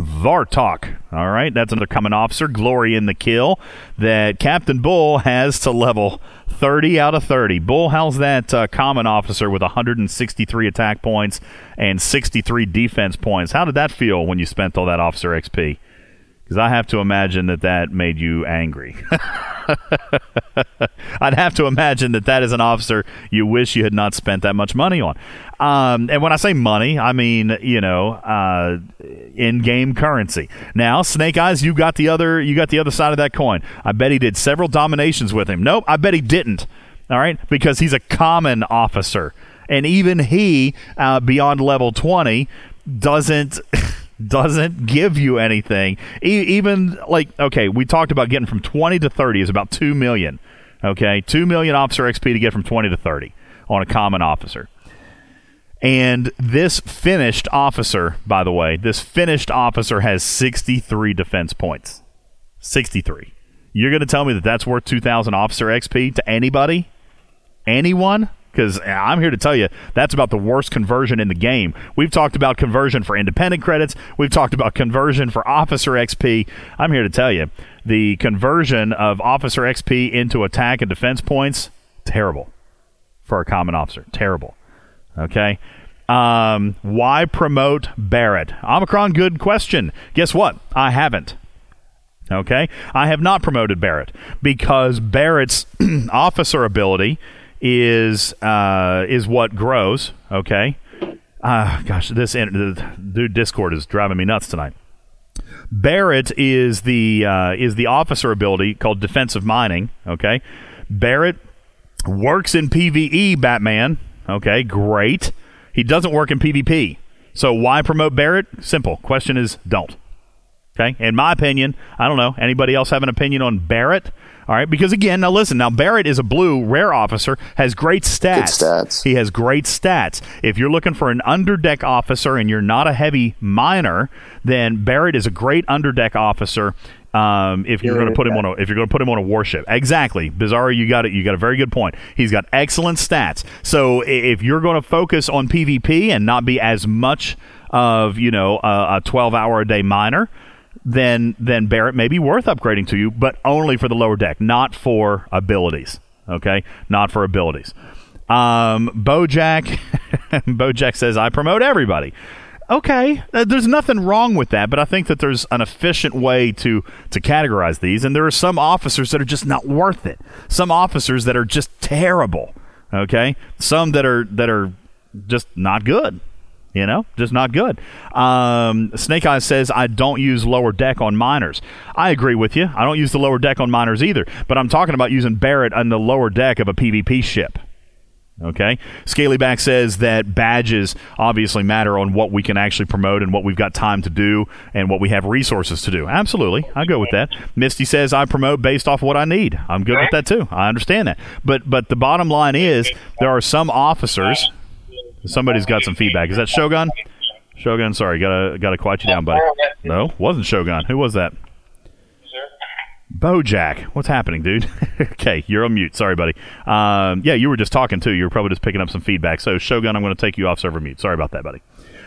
Vartok. All right, that's another common officer. Glory in the kill that Captain Bull has to level 30 out of 30. Bull, how's that uh, common officer with 163 attack points and 63 defense points? How did that feel when you spent all that officer XP? Because I have to imagine that that made you angry. I'd have to imagine that that is an officer you wish you had not spent that much money on. Um, and when I say money, I mean you know uh, in-game currency. Now, Snake Eyes, you got the other you got the other side of that coin. I bet he did several dominations with him. Nope, I bet he didn't. All right, because he's a common officer, and even he, uh, beyond level twenty, doesn't. doesn't give you anything. E- even like okay, we talked about getting from 20 to 30 is about 2 million. Okay? 2 million officer XP to get from 20 to 30 on a common officer. And this finished officer, by the way, this finished officer has 63 defense points. 63. You're going to tell me that that's worth 2000 officer XP to anybody? Anyone? Because I'm here to tell you that's about the worst conversion in the game. We've talked about conversion for independent credits. We've talked about conversion for officer XP. I'm here to tell you the conversion of officer XP into attack and defense points terrible for a common officer. Terrible. Okay. Um, why promote Barrett? Omicron, good question. Guess what? I haven't. Okay. I have not promoted Barrett because Barrett's officer ability is uh, is what grows. Okay. Uh, gosh, this dude Discord is driving me nuts tonight. Barrett is the uh, is the officer ability called defensive mining. Okay, Barrett works in PVE. Batman. Okay, great. He doesn't work in PvP. So why promote Barrett? Simple. Question is don't. Okay. In my opinion, I don't know. Anybody else have an opinion on Barrett? All right, because again, now listen. Now Barrett is a blue rare officer, has great stats. Good stats. He has great stats. If you're looking for an underdeck officer and you're not a heavy miner, then Barrett is a great underdeck officer. Um, if you're going to put him on a if you're going to put him on a warship, exactly, Bizarro, you got it. You got a very good point. He's got excellent stats. So if you're going to focus on PvP and not be as much of you know a, a 12 hour a day miner, then then Barrett may be worth upgrading to you, but only for the lower deck, not for abilities. Okay, not for abilities. Um, Bojack, Bojack says I promote everybody. Okay, uh, there's nothing wrong with that, but I think that there's an efficient way to to categorize these, and there are some officers that are just not worth it. Some officers that are just terrible. Okay, some that are that are just not good. You know, just not good. Um, Snake Eyes says, I don't use lower deck on miners. I agree with you. I don't use the lower deck on miners either, but I'm talking about using Barrett on the lower deck of a PvP ship. Okay. Scalyback says that badges obviously matter on what we can actually promote and what we've got time to do and what we have resources to do. Absolutely. I go with that. Misty says I promote based off what I need. I'm good with that too. I understand that. But but the bottom line is there are some officers Somebody's got some feedback. Is that Shogun? Shogun, sorry, gotta gotta quiet you down, buddy. No, wasn't Shogun. Who was that? Bojack, what's happening, dude? okay, you're on mute. Sorry, buddy. Um, yeah, you were just talking too. You were probably just picking up some feedback. So, Shogun, I'm going to take you off server mute. Sorry about that, buddy.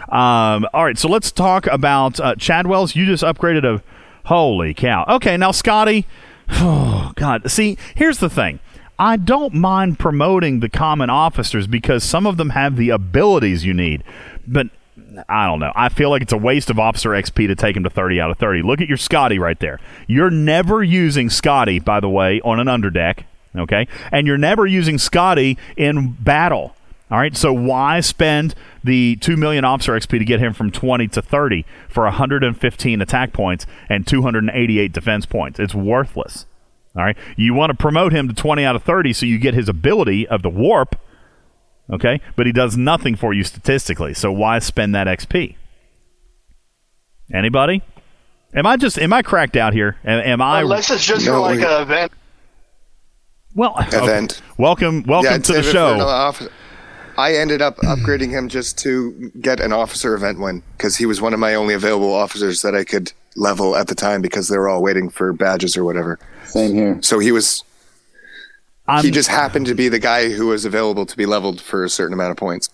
Um, all right, so let's talk about uh, Chadwell's. You just upgraded a. Holy cow. Okay, now, Scotty. Oh, God. See, here's the thing. I don't mind promoting the common officers because some of them have the abilities you need. But I don't know. I feel like it's a waste of officer XP to take him to 30 out of 30. Look at your Scotty right there. You're never using Scotty, by the way, on an underdeck, okay? And you're never using Scotty in battle. All right, so why spend the 2 million officer XP to get him from 20 to 30 for 115 attack points and 288 defense points? It's worthless. All right. You want to promote him to 20 out of 30 so you get his ability of the warp. Okay, but he does nothing for you statistically. So why spend that XP? Anybody? Am I just am I cracked out here? Am, am I? Unless it's just No, like we- an event. Well, Event. welcome, welcome Yeah, to the save it for another show. I ended up upgrading him just to get an officer event win because he was one of my only available officers that I could level at the time because they were all waiting for badges or whatever. Same here. So he was. I'm- he just happened to be the guy who was available to be leveled for a certain amount of points.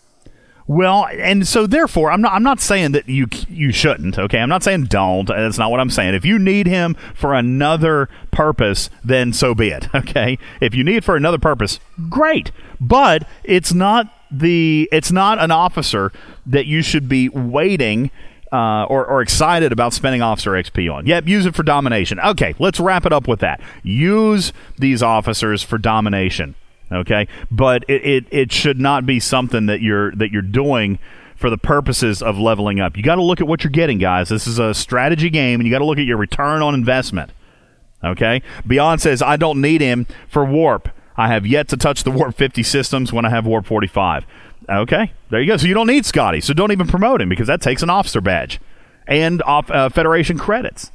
Well, and so therefore, I'm not. I'm not saying that you you shouldn't. Okay, I'm not saying don't. That's not what I'm saying. If you need him for another purpose, then so be it. Okay. If you need it for another purpose, great. But it's not the. It's not an officer that you should be waiting. Uh, or, or excited about spending officer XP on. Yep, use it for domination. Okay, let's wrap it up with that. Use these officers for domination okay but it, it, it should not be something that you're that you're doing for the purposes of leveling up you got to look at what you're getting guys this is a strategy game and you got to look at your return on investment okay beyond says i don't need him for warp i have yet to touch the warp 50 systems when i have warp 45 okay there you go so you don't need scotty so don't even promote him because that takes an officer badge and off, uh, federation credits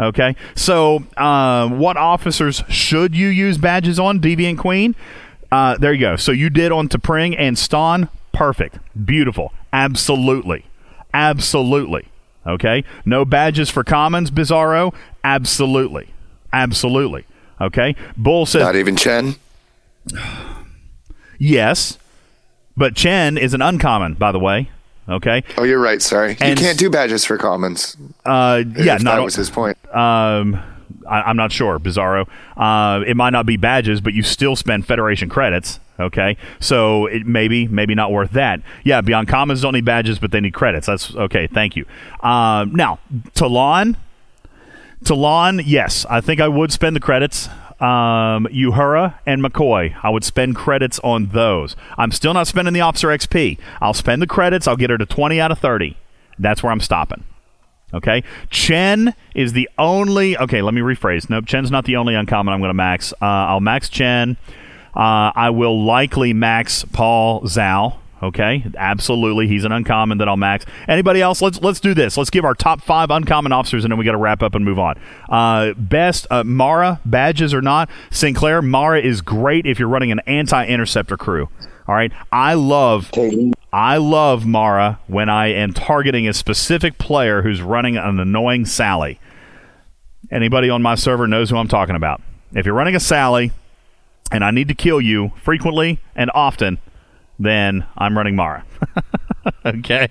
Okay, so uh, what officers should you use badges on? Deviant Queen. Uh, there you go. So you did on T'Pring and Stonn. Perfect. Beautiful. Absolutely. Absolutely. Okay. No badges for commons, Bizarro. Absolutely. Absolutely. Okay. Bull says Not even Chen. yes, but Chen is an uncommon, by the way. Okay. Oh, you're right. Sorry, And- you can't do badges for commons. Uh, yeah, not that was his point. Um, I, I'm not sure, Bizarro. Uh, it might not be badges, but you still spend Federation credits. Okay, so it maybe maybe not worth that. Yeah, Beyond Commons don't need badges, but they need credits. That's okay. Thank you. Um, now, T'Laan, T'Laan, yes, I think I would spend the credits. Um, Uhura and McCoy, I would spend credits on those. I'm still not spending the officer XP. I'll spend the credits. I'll get her to 20 out of 30. That's where I'm stopping. Okay. Chen is the only. Okay, let me rephrase. Nope, Chen's not the only uncommon I'm going to max. Uh, I'll max Chen. Uh, I will likely max Paul Zhao. Okay, absolutely, he's an uncommon that I'll max. Anybody else? Let's let's do this. Let's give our top five uncommon officers, and then we got to wrap up and move on. Uh, best uh, Mara badges or not? Sinclair Mara is great if you're running an anti-interceptor crew. All right, I love I love Mara when I am targeting a specific player who's running an annoying Sally. Anybody on my server knows who I'm talking about. If you're running a Sally and I need to kill you frequently and often, then I'm running Mara. okay,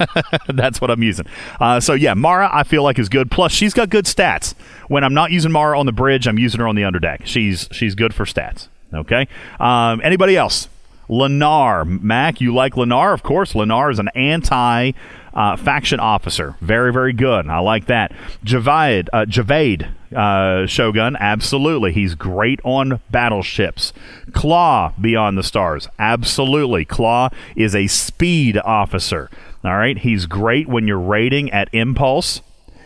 that's what I'm using. Uh, so yeah, Mara I feel like is good. Plus, she's got good stats. When I'm not using Mara on the bridge, I'm using her on the underdeck. She's she's good for stats. Okay. Um, anybody else? Lennar, Mac, you like Lennar? Of course, Lennar is an anti uh, faction officer. Very, very good. I like that. Javed, uh, Javade uh, Shogun, absolutely. He's great on battleships. Claw, Beyond the Stars, absolutely. Claw is a speed officer. All right, he's great when you're raiding at Impulse.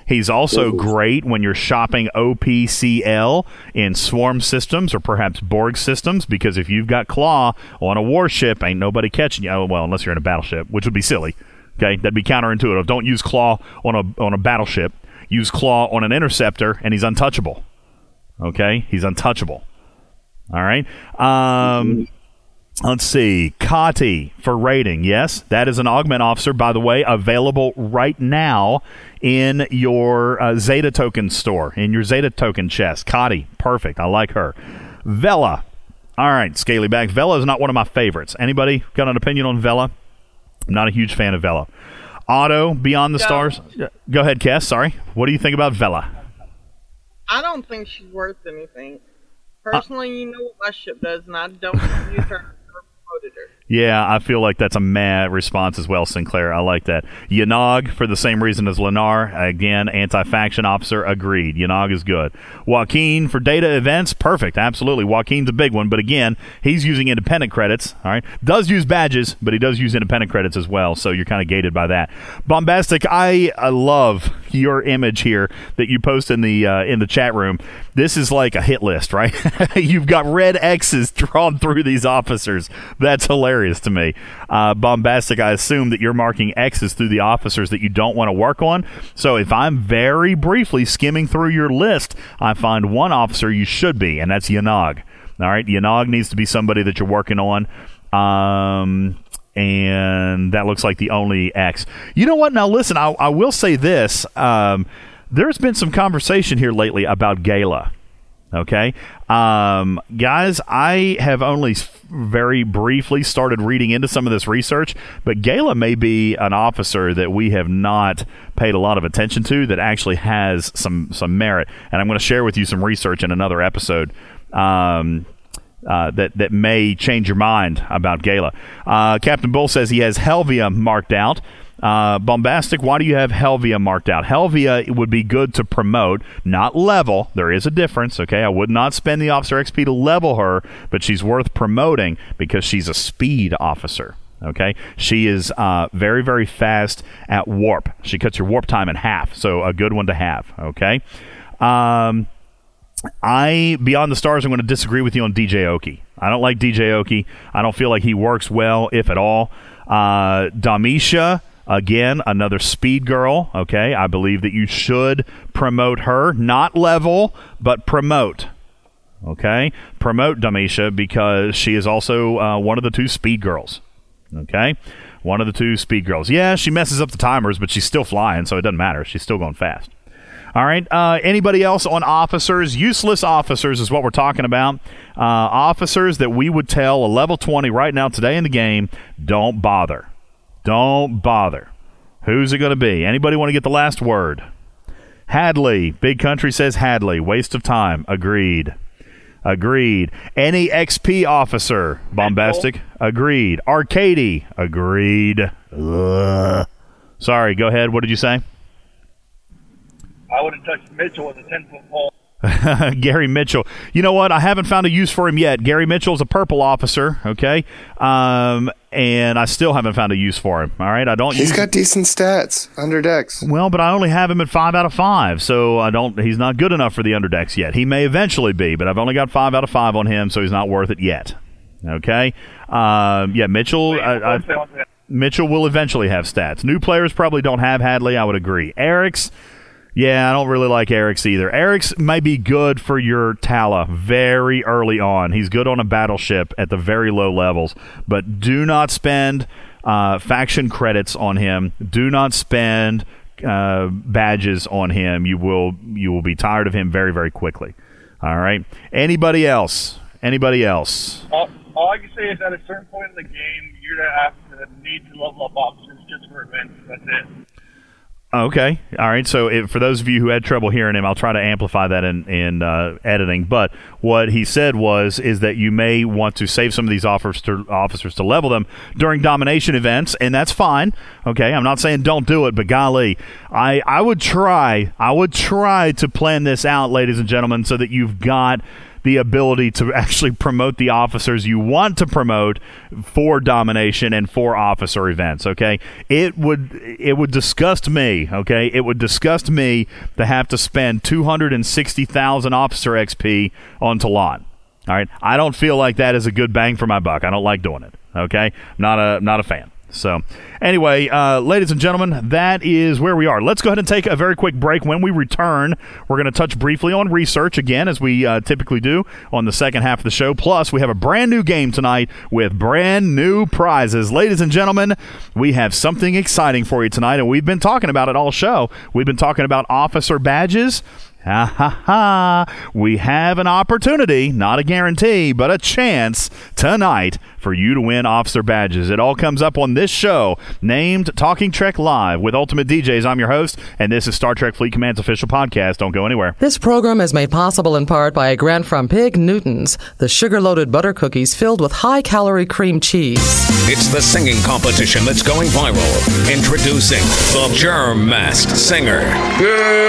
He's also great when you're shopping OPCL in swarm systems or perhaps Borg systems because if you've got Claw on a warship, ain't nobody catching you. Oh, well, unless you're in a battleship, which would be silly. Okay, that'd be counterintuitive. Don't use Claw on a on a battleship. Use Claw on an interceptor, and he's untouchable. Okay, he's untouchable. All right. Um, Let's see. Kati for rating. Yes, that is an augment officer, by the way, available right now in your uh, Zeta token store, in your Zeta token chest. Kati, perfect. I like her. Vela. All right, Scaly Back. Vela is not one of my favorites. Anybody got an opinion on Vela? I'm not a huge fan of Vela. Otto, Beyond the. Stars. Go ahead, Cass. Sorry. What do you think about Vela? I don't think she's worth anything. Personally, you know what my ship does, and I don't use her. Yeah, I feel like that's a mad response as well, Sinclair. I like that. Yanog, for the same reason as Lennar. Again, anti faction officer, agreed. Yanog is good. Joaquin for data events, perfect. Absolutely. Joaquin's a big one, but again, he's using independent credits. All right. Does use badges, but he does use independent credits as well, so you're kind of gated by that. Bombastic, I, I love your image here that you post in the uh, in the chat room. This is like a hit list, right? You've got red X's drawn through these officers. That's hilarious to me. Uh, bombastic. I assume that you're marking X's through the officers that you don't want to work on. So if I'm very briefly skimming through your list, I find one officer you should be, and that's Yanag. All right, Yanag needs to be somebody that you're working on. Um, and that looks like the only X. You know what? Now, listen, I, I will say this. Um, there's been some conversation here lately about Gala. Okay. Um, guys, I have only very briefly started reading into some of this research, but Gala may be an officer that we have not paid a lot of attention to that actually has some, some merit. And I'm going to share with you some research in another episode. Um, uh, that that may change your mind about Gala. Uh, Captain Bull says he has Helvia marked out. Uh, bombastic, why do you have Helvia marked out? Helvia would be good to promote, not level. There is a difference, okay? I would not spend the officer XP to level her, but she's worth promoting because she's a speed officer. Okay, she is uh, very, very fast at warp. She cuts your warp time in half, so a good one to have. Okay, um, I beyond the stars. I'm going to disagree with you on DJ Oki. I don't like DJ Oki. I don't feel like he works well, if at all. Uh, Damisha, again, another speed girl. Okay, I believe that you should promote her, not level, but promote. Okay, promote Damisha because she is also uh, one of the two speed girls. Okay, one of the two speed girls. Yeah, she messes up the timers, but she's still flying, so it doesn't matter. She's still going fast. All right. Uh, anybody else on officers? Useless officers is what we're talking about. Uh, officers that we would tell a level 20 right now today in the game, don't bother. Don't bother. Who's it going to be? Anybody want to get the last word? Hadley. Big Country says Hadley. Waste of time. Agreed. Agreed. Any XP officer. Bombastic. Agreed. Arcady. Agreed. Ugh. Sorry, go ahead. What did you say? I would have touched Mitchell with a 10 foot pole. Gary Mitchell. You know what? I haven't found a use for him yet. Gary Mitchell's a purple officer, okay? Um, and I still haven't found a use for him. All right, I don't. He's use got decent stats under decks. Well, but I only have him at five out of five, so I don't. He's not good enough for the underdecks yet. He may eventually be, but I've only got five out of five on him, so he's not worth it yet. Okay. Um, yeah, Mitchell. I, I, Mitchell will eventually have stats. New players probably don't have Hadley. I would agree. Eric's. Yeah, I don't really like Eric's either. Eric's may be good for your Tala very early on. He's good on a battleship at the very low levels, but do not spend uh, faction credits on him. Do not spend uh, badges on him. You will you will be tired of him very very quickly. All right. Anybody else? Anybody else? All, all I can say is at a certain point in the game, you're gonna have to need to level up options just for events. That's it. Okay. All right. So, if, for those of you who had trouble hearing him, I'll try to amplify that in, in uh, editing. But what he said was is that you may want to save some of these offers to, officers to level them during domination events, and that's fine. Okay. I'm not saying don't do it, but golly, I I would try. I would try to plan this out, ladies and gentlemen, so that you've got the ability to actually promote the officers you want to promote for domination and for officer events okay? It would it would disgust me okay? It would disgust me to have to spend 260,000 officer XP on T'Laan all right? I don't feel like that is a good bang for my buck. I don't like doing it okay? Not a not a fan so, anyway, uh, ladies and gentlemen, that is where we are. Let's go ahead and take a very quick break. When we return, we're going to touch briefly on research again, as we uh, typically do on the second half of the show. Plus, we have a brand new game tonight with brand new prizes. Ladies and gentlemen, we have something exciting for you tonight, and we've been talking about it all show. We've been talking about officer badges. Ha ha ha. We have an opportunity, not a guarantee, but a chance tonight for you to win officer badges. It all comes up on this show named Talking Trek Live with Ultimate DJs. I'm your host, and this is Star Trek Fleet Command's official podcast. Don't go anywhere. This program is made possible in part by a grant from Pig Newtons, the sugar loaded butter cookies filled with high calorie cream cheese. It's the singing competition that's going viral. Introducing the Germ Masked Singer. Yeah,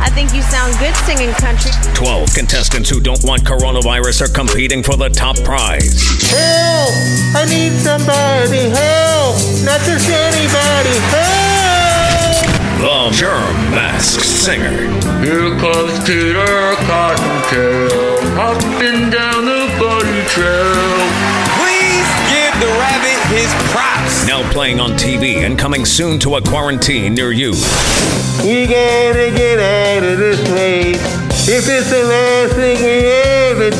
I'm gonna kick my horse down the old town road. I think you sound good singing country. 12 contestants who don't want coronavirus are competing for the top prize. Help! I need somebody. Help! Not just anybody. Help! The Germ Masked Singer. Here comes Peter Cottontail, hopping down the bunny trail. Please give the rabbit his props. Now playing on TV and coming soon to a quarantine near you. We gotta get out of this place. If it's the last thing we ever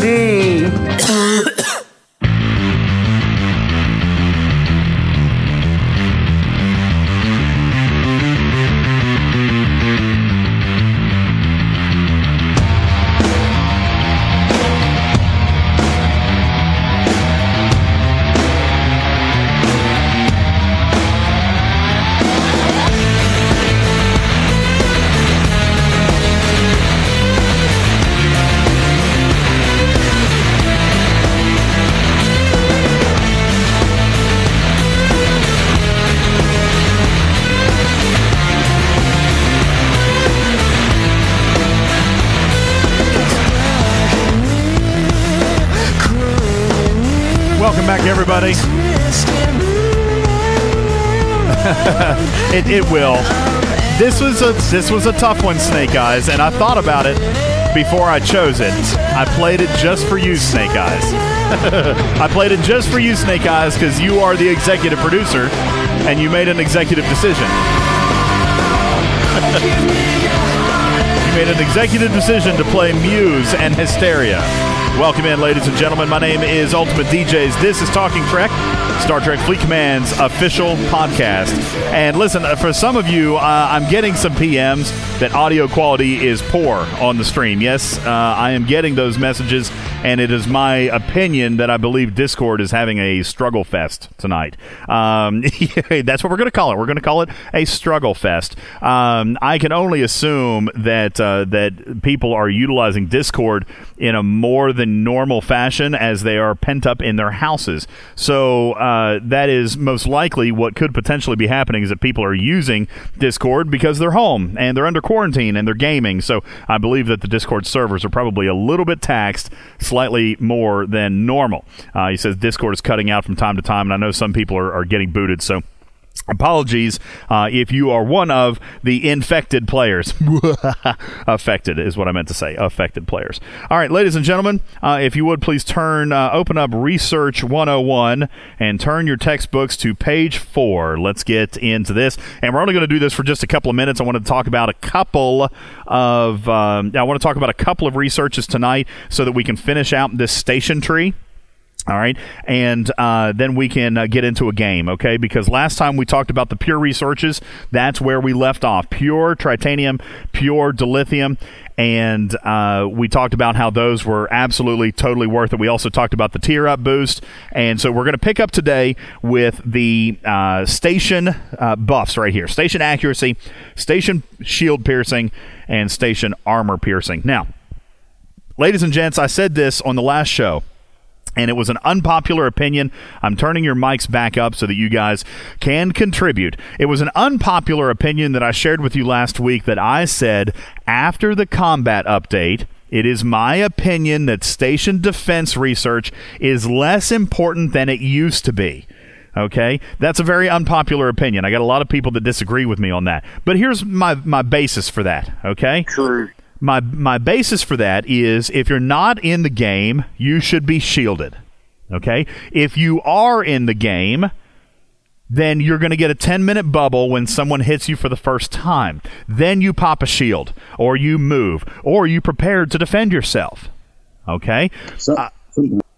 it, will. This was a this was a tough one, Snake Eyes, and I thought about it before I chose it. I played it just for you, Snake Eyes. I played it just for you, Snake Eyes, because you are the executive producer, and you made an executive decision. you made an executive decision to play Muse and Hysteria. Welcome in, ladies and gentlemen. My name is Ultimate DJs. This is Talking Trek, Star Trek Fleet Command's official podcast. And listen, uh, for some of you, uh, I'm getting some PMs that audio quality is poor on the stream. Yes, uh, I am getting those messages, and it is my opinion that I believe Discord is having a struggle fest tonight. Um, that's what we're going to call it. We're going to call it a struggle fest. Um, I can only assume that uh, that people are utilizing Discord in a more than normal fashion as they are pent up in their houses. So uh, that is most likely what could potentially be happening is that people are using Discord because they're home and they're under quarantine and they're gaming. So I believe that the Discord servers are probably a little bit taxed, slightly more than normal. Uh, he says Discord is cutting out from time to time, and I know some people are, are getting booted. So. Apologies uh, if you are one of the infected players. affected is what I meant to say. Affected players. All right, ladies and gentlemen, uh, if you would please turn, uh, open up Research 101 and turn your textbooks to page four. Let's get into this. And we're only going to do this for just a couple of minutes. I want to talk about a couple of, um, I want to talk about a couple of researches tonight so that we can finish out this station tree. All right, and uh, then we can uh, get into a game, okay? Because last time we talked about the pure researches, that's where we left off. Pure tritanium, pure dilithium, and uh, we talked about how those were absolutely totally worth it. We also talked about the tier up boost, and so we're going to pick up today with the uh, station uh, buffs right here: station accuracy, station shield piercing, and station armor piercing. Now, ladies and gents, I said this on the last show and it was an unpopular opinion. I'm turning your mics back up so that you guys can contribute. It was an unpopular opinion that I shared with you last week that I said after the combat update. It is my opinion that station defense research is less important than it used to be. Okay? That's a very unpopular opinion. I got a lot of people that disagree with me on that. But here's my, my basis for that. Okay? True my my basis for that is if you're not in the game, you should be shielded. Okay? If you are in the game, then you're going to get a 10 minute bubble when someone hits you for the first time. Then you pop a shield, or you move, or you prepare to defend yourself. Okay? So, uh,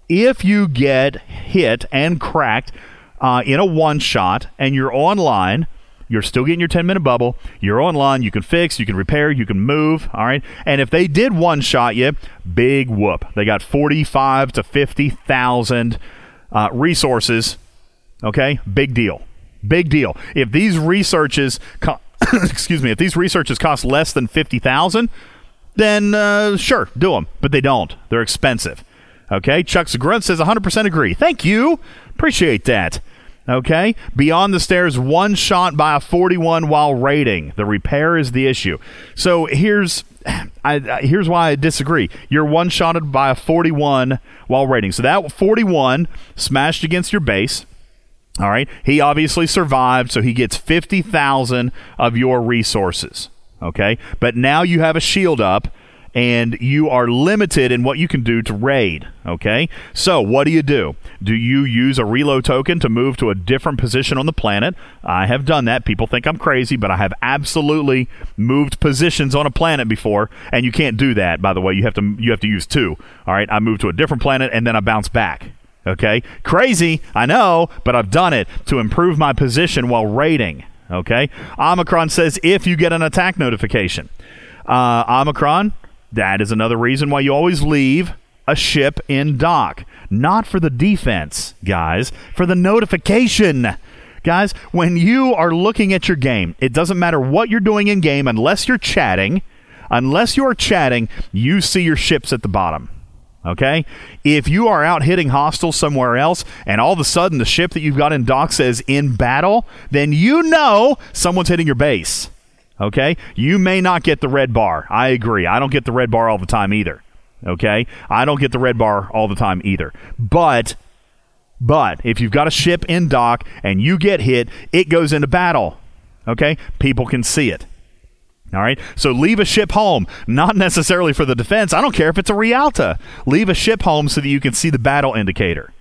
if you get hit and cracked uh, in a one shot and you're online, you're still getting your 10 minute bubble. You're online. You can fix, you can repair, you can move. All right. And if they did one shot you, big whoop. They got 45 to 50,000 uh, resources. Okay. Big deal. Big deal. If these researches, co- excuse me, if these researches cost less than 50,000, then uh, sure, do them. But they don't. They're expensive. Okay. Chuck Grunt says 100% agree. Thank you. Appreciate that. Okay? Beyond the stairs, one shot by a 41 while raiding. The repair is the issue. So here's I, I, here's why I disagree. You're one shotted by a 41 while raiding. So that 41 smashed against your base. All right. He obviously survived, so he gets 50,000 of your resources. Okay. But now you have a shield up and you are limited in what you can do to raid. Okay, so what do you do? Do you use a reload token to move to a different position on the planet? I have done that. People think I'm crazy, but I have absolutely moved positions on a planet before, and you can't do that. By the way, you have to you have to use two. All right, I move to a different planet and then I bounce back. Okay, crazy, I know, but I've done it to improve my position while raiding. Okay, Omicron says if you get an attack notification. Uh, Omicron, that is another reason why you always leave a ship in dock. Not for the defense, guys, for the notification. Guys, when you are looking at your game, it doesn't matter what you're doing in game unless you're chatting. Unless you're chatting, you see your ships at the bottom. Okay? If you are out hitting hostiles somewhere else and all of a sudden the ship that you've got in dock says in battle, then you know someone's hitting your base. Okay? You may not get the red bar. I agree. I don't get the red bar all the time either. Okay? I don't get the red bar all the time either. But but if you've got a ship in dock and you get hit, it goes into battle. Okay? People can see it. All right. So leave a ship home, not necessarily for the defense. I don't care if it's a Realta. Leave a ship home so that you can see the battle indicator.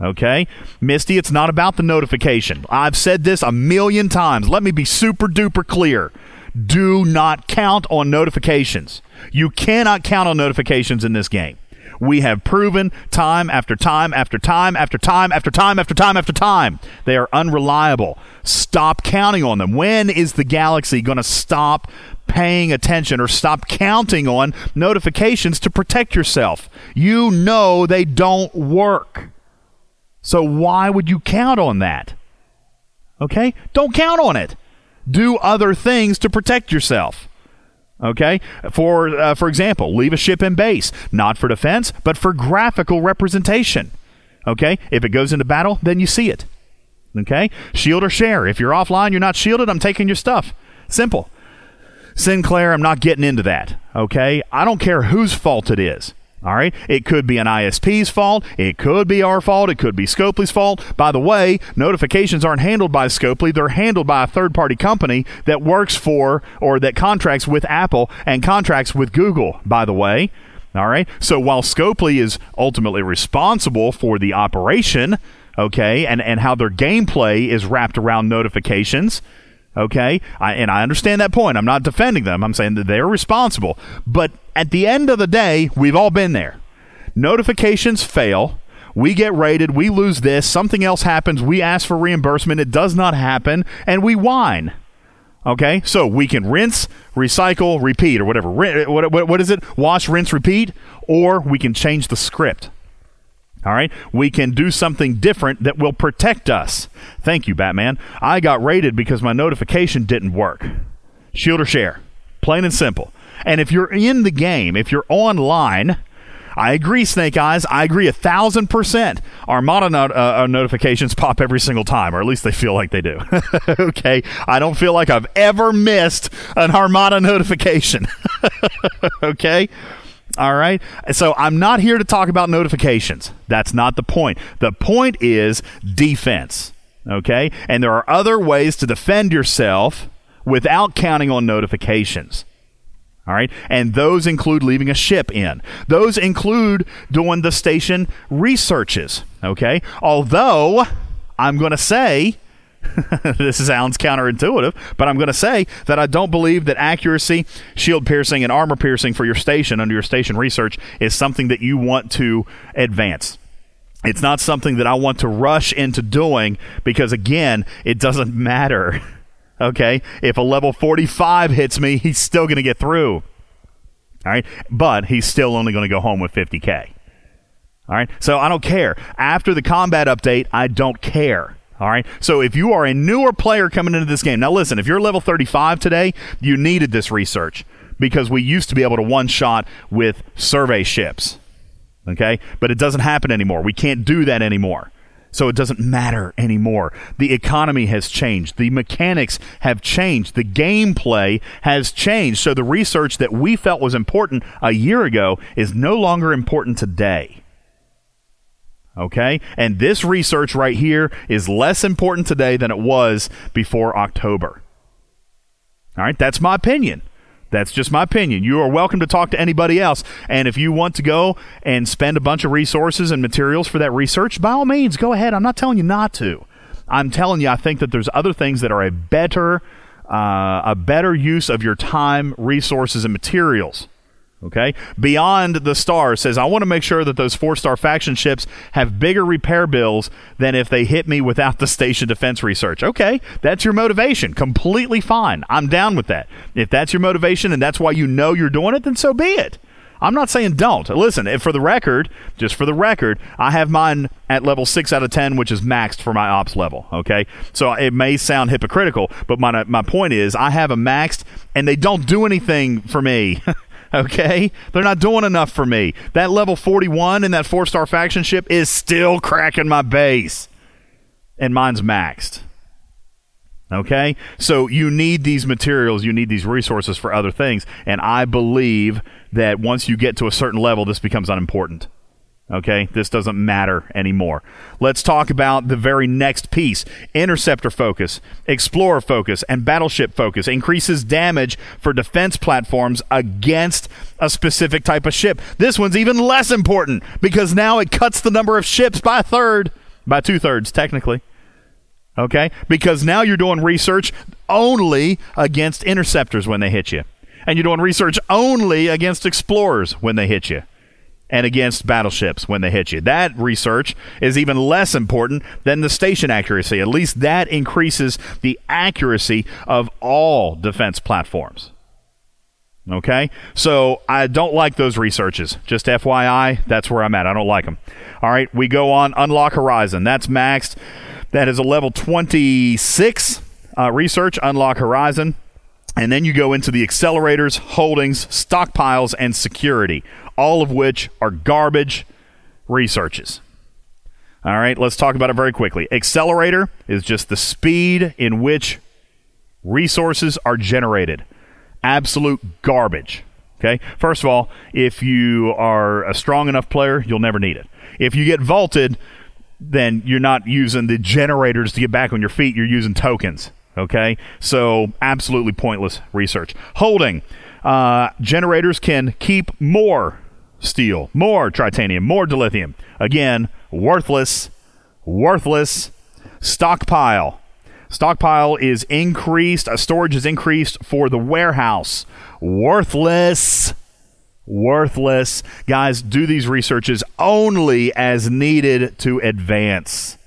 Okay? Misty, it's not about the notification. I've said this a million times. Let me be super duper clear do not count on notifications. You cannot count on notifications in this game. We have proven time after time after time after time after time after time after time they are unreliable. Stop counting on them. When is the galaxy going to stop paying attention or stop counting on notifications to protect yourself? You know they don't work. So why would you count on that? Okay? Don't count on it do other things to protect yourself. Okay, for uh, for example, leave a ship in base, not for defense, but for graphical representation. Okay, if it goes into battle, then you see it. Okay, shield or share. If you're offline, you're not shielded. I'm taking your stuff. Simple. Sinclair, I'm not getting into that. Okay, I don't care whose fault it is. All right. It could be an ISP's fault. It could be our fault. It could be Scopely's fault. By the way, notifications aren't handled by Scopely. They're handled by a third party company that works for or that contracts with Apple and contracts with Google, by the way. All right. So while Scopely is ultimately responsible for the operation, okay, and, and how their gameplay is wrapped around notifications, Okay, I, and I understand that point. I'm not defending them. I'm saying that they're responsible. But at the end of the day, we've all been there. Notifications fail. We get raided. We lose this. Something else happens. We ask for reimbursement. It does not happen, and we whine. Okay, so we can rinse, recycle, repeat, or whatever. What, what, what is it? Wash, rinse, repeat, or we can change the script. All right. We can do something different that will protect us. Thank you, Batman. I got raided because my notification didn't work. Shield or share. Plain and simple. And if you're in the game, if you're online, I agree, Snake Eyes. I agree a thousand percent. Armada not, uh, uh, notifications pop every single time, or at least they feel like they do. okay, I don't feel like I've ever missed an Armada notification. okay, all right. So I'm not here to talk about notifications. That's not the point. The point is defense. Okay. And there are other ways to defend yourself without counting on notifications. All right. And those include leaving a ship in. Those include doing the station researches. Okay. Although I'm going to say this sounds counterintuitive, but I'm going to say that I don't believe that accuracy, shield piercing, and armor piercing for your station under your station research is something that you want to advance. It's not something that I want to rush into doing because, again, it doesn't matter. Okay? If a level 45 hits me, he's still going to get through. All right? But he's still only going to go home with 50K. All right? So I don't care. After the combat update, I don't care. All right. So if you are a newer player coming into this game, now listen, if you're level 35 today, you needed this research because we used to be able to one shot with survey ships. Okay. But it doesn't happen anymore. We can't do that anymore. So it doesn't matter anymore. The economy has changed. The mechanics have changed. The gameplay has changed. So the research that we felt was important a year ago is no longer important today. Okay? And this research right here is less important today than it was before October. All right? That's my opinion. That's just my opinion. You are welcome to talk to anybody else. And if you want to go and spend a bunch of resources and materials for that research, by all means, go ahead. I'm not telling you not to. I'm telling you, I think that there's other things that are a better, uh, a better use of your time, resources, and materials. Okay. Beyond the Stars says, I want to make sure that those four star faction ships have bigger repair bills than if they hit me without the station defense research. Okay. That's your motivation. Completely fine. I'm down with that. If that's your motivation and that's why you know you're doing it, then so be it. I'm not saying don't. Listen, for the record, just for the record, I have mine at level 6 out of 10, which is maxed for my ops level. Okay. So it may sound hypocritical, but my, my point is I have a maxed and they don't do anything for me. Okay? They're not doing enough for me. That level 41 in that four star faction ship is still cracking my base. And mine's maxed. Okay? So you need these materials, you need these resources for other things. And I believe that once you get to a certain level, this becomes unimportant. Okay, this doesn't matter anymore. Let's talk about the very next piece interceptor focus, explorer focus, and battleship focus increases damage for defense platforms against a specific type of ship. This one's even less important because now it cuts the number of ships by a third, by two thirds, technically. Okay, because now you're doing research only against interceptors when they hit you, and you're doing research only against explorers when they hit you and against battleships when they hit you. That research is even less important than the station accuracy. At least that increases the accuracy of all defense platforms. Okay? So I don't like those researches. Just FYI, that's where I'm at. I don't like them. All right, we go on Unlock Horizon. That's maxed. That is a level 26 uh, research, Unlock Horizon. And then you go into the accelerators, holdings, stockpiles, and security all of which are garbage researches. All right, let's talk about it very quickly. Accelerator is just the speed in which resources are generated. Absolute garbage. Okay? First of all, if you are a strong enough player, you'll never need it. If you get vaulted, then you're not using the generators to get back on your feet, you're using tokens. Okay? So, absolutely pointless research. Holding. Uh, generators can keep more steel, more tritanium, more dilithium. Again, worthless, worthless. Stockpile. Stockpile is increased, uh, storage is increased for the warehouse. Worthless. Worthless. Guys, do these researches only as needed to advance.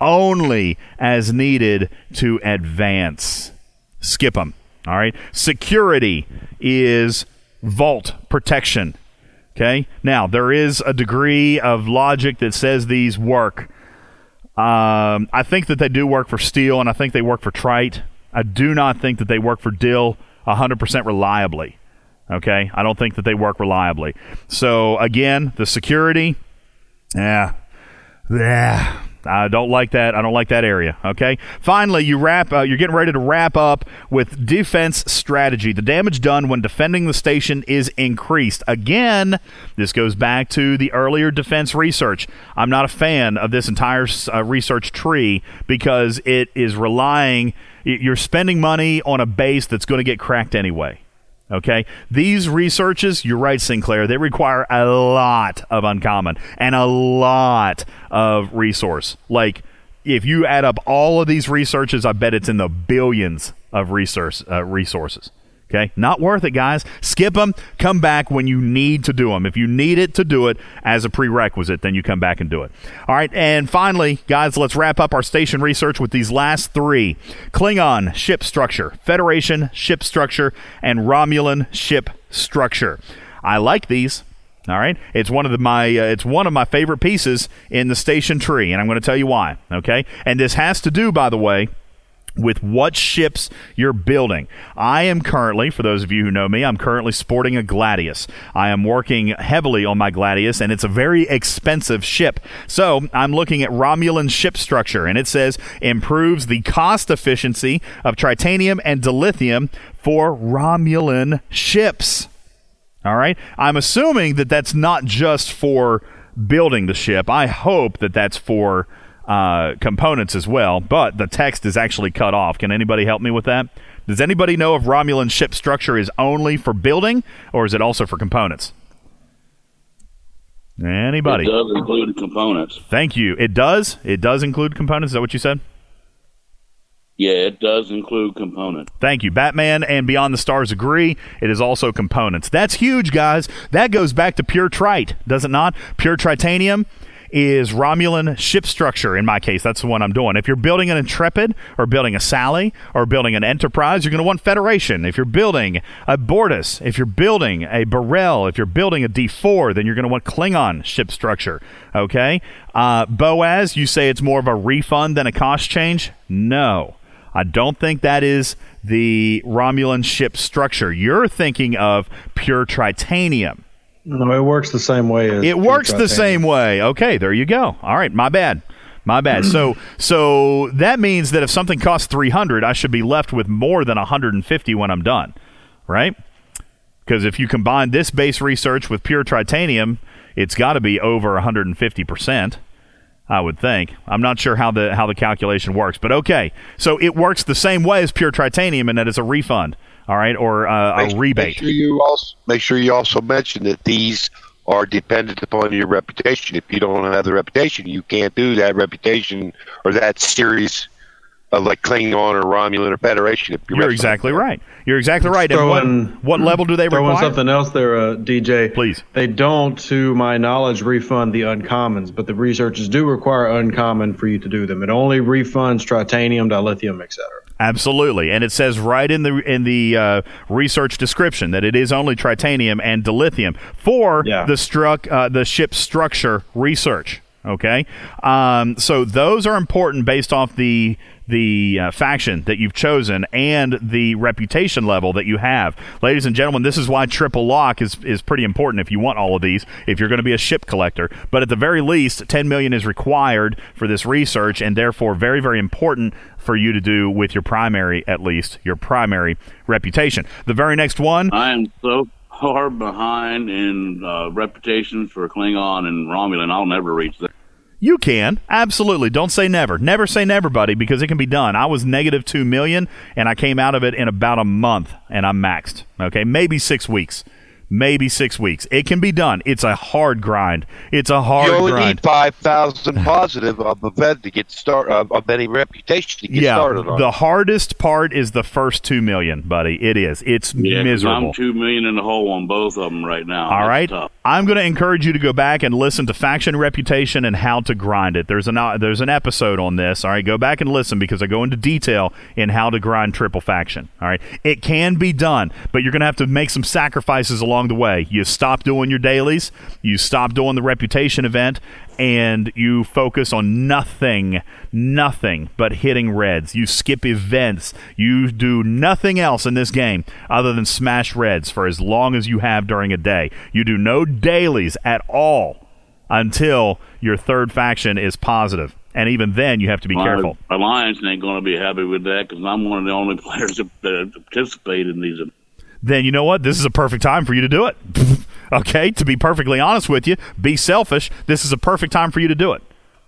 Only as needed to advance. Skip them. All right. Security is vault protection. Okay. Now there is a degree of logic that says these work. Um, I think that they do work for steel, and I think they work for trite. I do not think that they work for dill 100% reliably. Okay, I don't think that they work reliably. So again, the security, yeah, yeah, I don't like that. I don't like that area. Okay. Finally, you wrap. Uh, you're getting ready to wrap up with defense strategy. The damage done when defending the station is increased. Again, this goes back to the earlier defense research. I'm not a fan of this entire uh, research tree because it is relying. You're spending money on a base that's going to get cracked anyway. Okay, these researches, you're right, Sinclair, they require a lot of uncommon and a lot of resource. Like, if you add up all of these researches, I bet it's in the billions of resource uh, resources. Okay, not worth it, guys. Skip them. Come back when you need to do them. If you need it to do it as a prerequisite, then you come back and do it. All right, and finally, guys, let's wrap up our station research with these last three: Klingon ship structure, Federation ship structure, and Romulan ship structure. I like these. All right, it's one of the, my uh, it's one of my favorite pieces in the station tree, and I'm going to tell you why. Okay, and this has to do, by the way with what ships you're building. I am currently, for those of you who know me, I'm currently sporting a Gladius. I am working heavily on my Gladius, and it's a very expensive ship. So I'm looking at Romulan ship structure, and it says improves the cost efficiency of tritanium and dilithium for Romulan ships. All right. I'm assuming that that's not just for building the ship. I hope that that's for uh, components as well, but the text is actually cut off. Can anybody help me with that? Does anybody know if Romulan ship structure is only for building or is it also for components? Anybody? It does include components. Thank you. It does. It does include components. Is that what you said? Yeah, it does include components. Thank you. Batman and Beyond the Stars agree. It is also components. That's huge, guys. That goes back to pure trite, does it not? Pure tritanium is Romulan ship structure. In my case, that's the one I'm doing. If you're building an Intrepid or building a Sally or building an Enterprise, you're going to want Federation. If you're building a Bortus, if you're building a B'Rel, if you're building a D4, then you're going to want Klingon ship structure. Okay? Uh, Boaz, you say it's more of a refund than a cost change? No. I don't think that is the Romulan ship structure. You're thinking of pure tritanium. No, it works the same way. As it works the same way. Okay, there you go. All right, my bad. My bad. so so that means that if something costs 300, I should be left with more than 150 when I'm done. Right? Because if you combine this base research with pure tritanium, it's got to be over 150%. I would think. I'm not sure how the how the calculation works, but okay. So it works the same way as pure tritanium, and that it's a refund all right, or uh, make, a rebate. Make sure you also make sure you also mention that these are dependent upon your reputation. If you don't have the reputation, you can't do that reputation or that series of like Klingon or Romulan or Federation. If you're, you're exactly right. You're exactly right. And what, what level do they throw require? in something else there, uh, DJ. Please. They don't, to my knowledge, refund the uncommons, but the researchers do require uncommon for you to do them. It only refunds tritanium, dilithium, etc. Absolutely, and it says right in the in the uh, research description that it is only tritanium and dilithium for yeah. the struck uh, the ship structure research. Okay, um, so those are important based off the the uh, faction that you've chosen and the reputation level that you have. Ladies and gentlemen, this is why triple lock is, is pretty important if you want all of these, if you're going to be a ship collector. But at the very least, 10 million is required for this research and therefore very, very important for you to do with your primary, at least, your primary reputation. The very next one. I am so far behind in uh, reputation for Klingon and Romulan, I'll never reach that. You can. Absolutely. Don't say never. Never say never, buddy, because it can be done. I was negative 2 million and I came out of it in about a month and I'm maxed. Okay? Maybe 6 weeks maybe six weeks. It can be done. It's a hard grind. It's a hard grind. you only grind. need five thousand positive of event to get start uh, of any reputation to get yeah, started on. The hardest part is the first two million, buddy. It is. It's yeah, miserable. I'm two million in the hole on both of them right now. All That's right. tough. I'm going to encourage you to go back and listen to Faction Reputation and how to grind it. There's an uh, there's an episode on this. All right, go back and listen because I go into detail in how to grind triple faction. All right, it can be done, but you're going to have to make some sacrifices along the way. You stop doing your dailies, you stop doing the reputation event, and you focus on nothing, nothing but hitting reds. You skip events. You do nothing else in this game other than smash reds for as long as you have during a day. You do no dailies at all until your third faction is positive. And even then, you have to be My careful. Alliance ain't going to be happy with that because I'm one of the only players that, that participate in these. Then you know what? This is a perfect time for you to do it. okay? To be perfectly honest with you, be selfish. This is a perfect time for you to do it.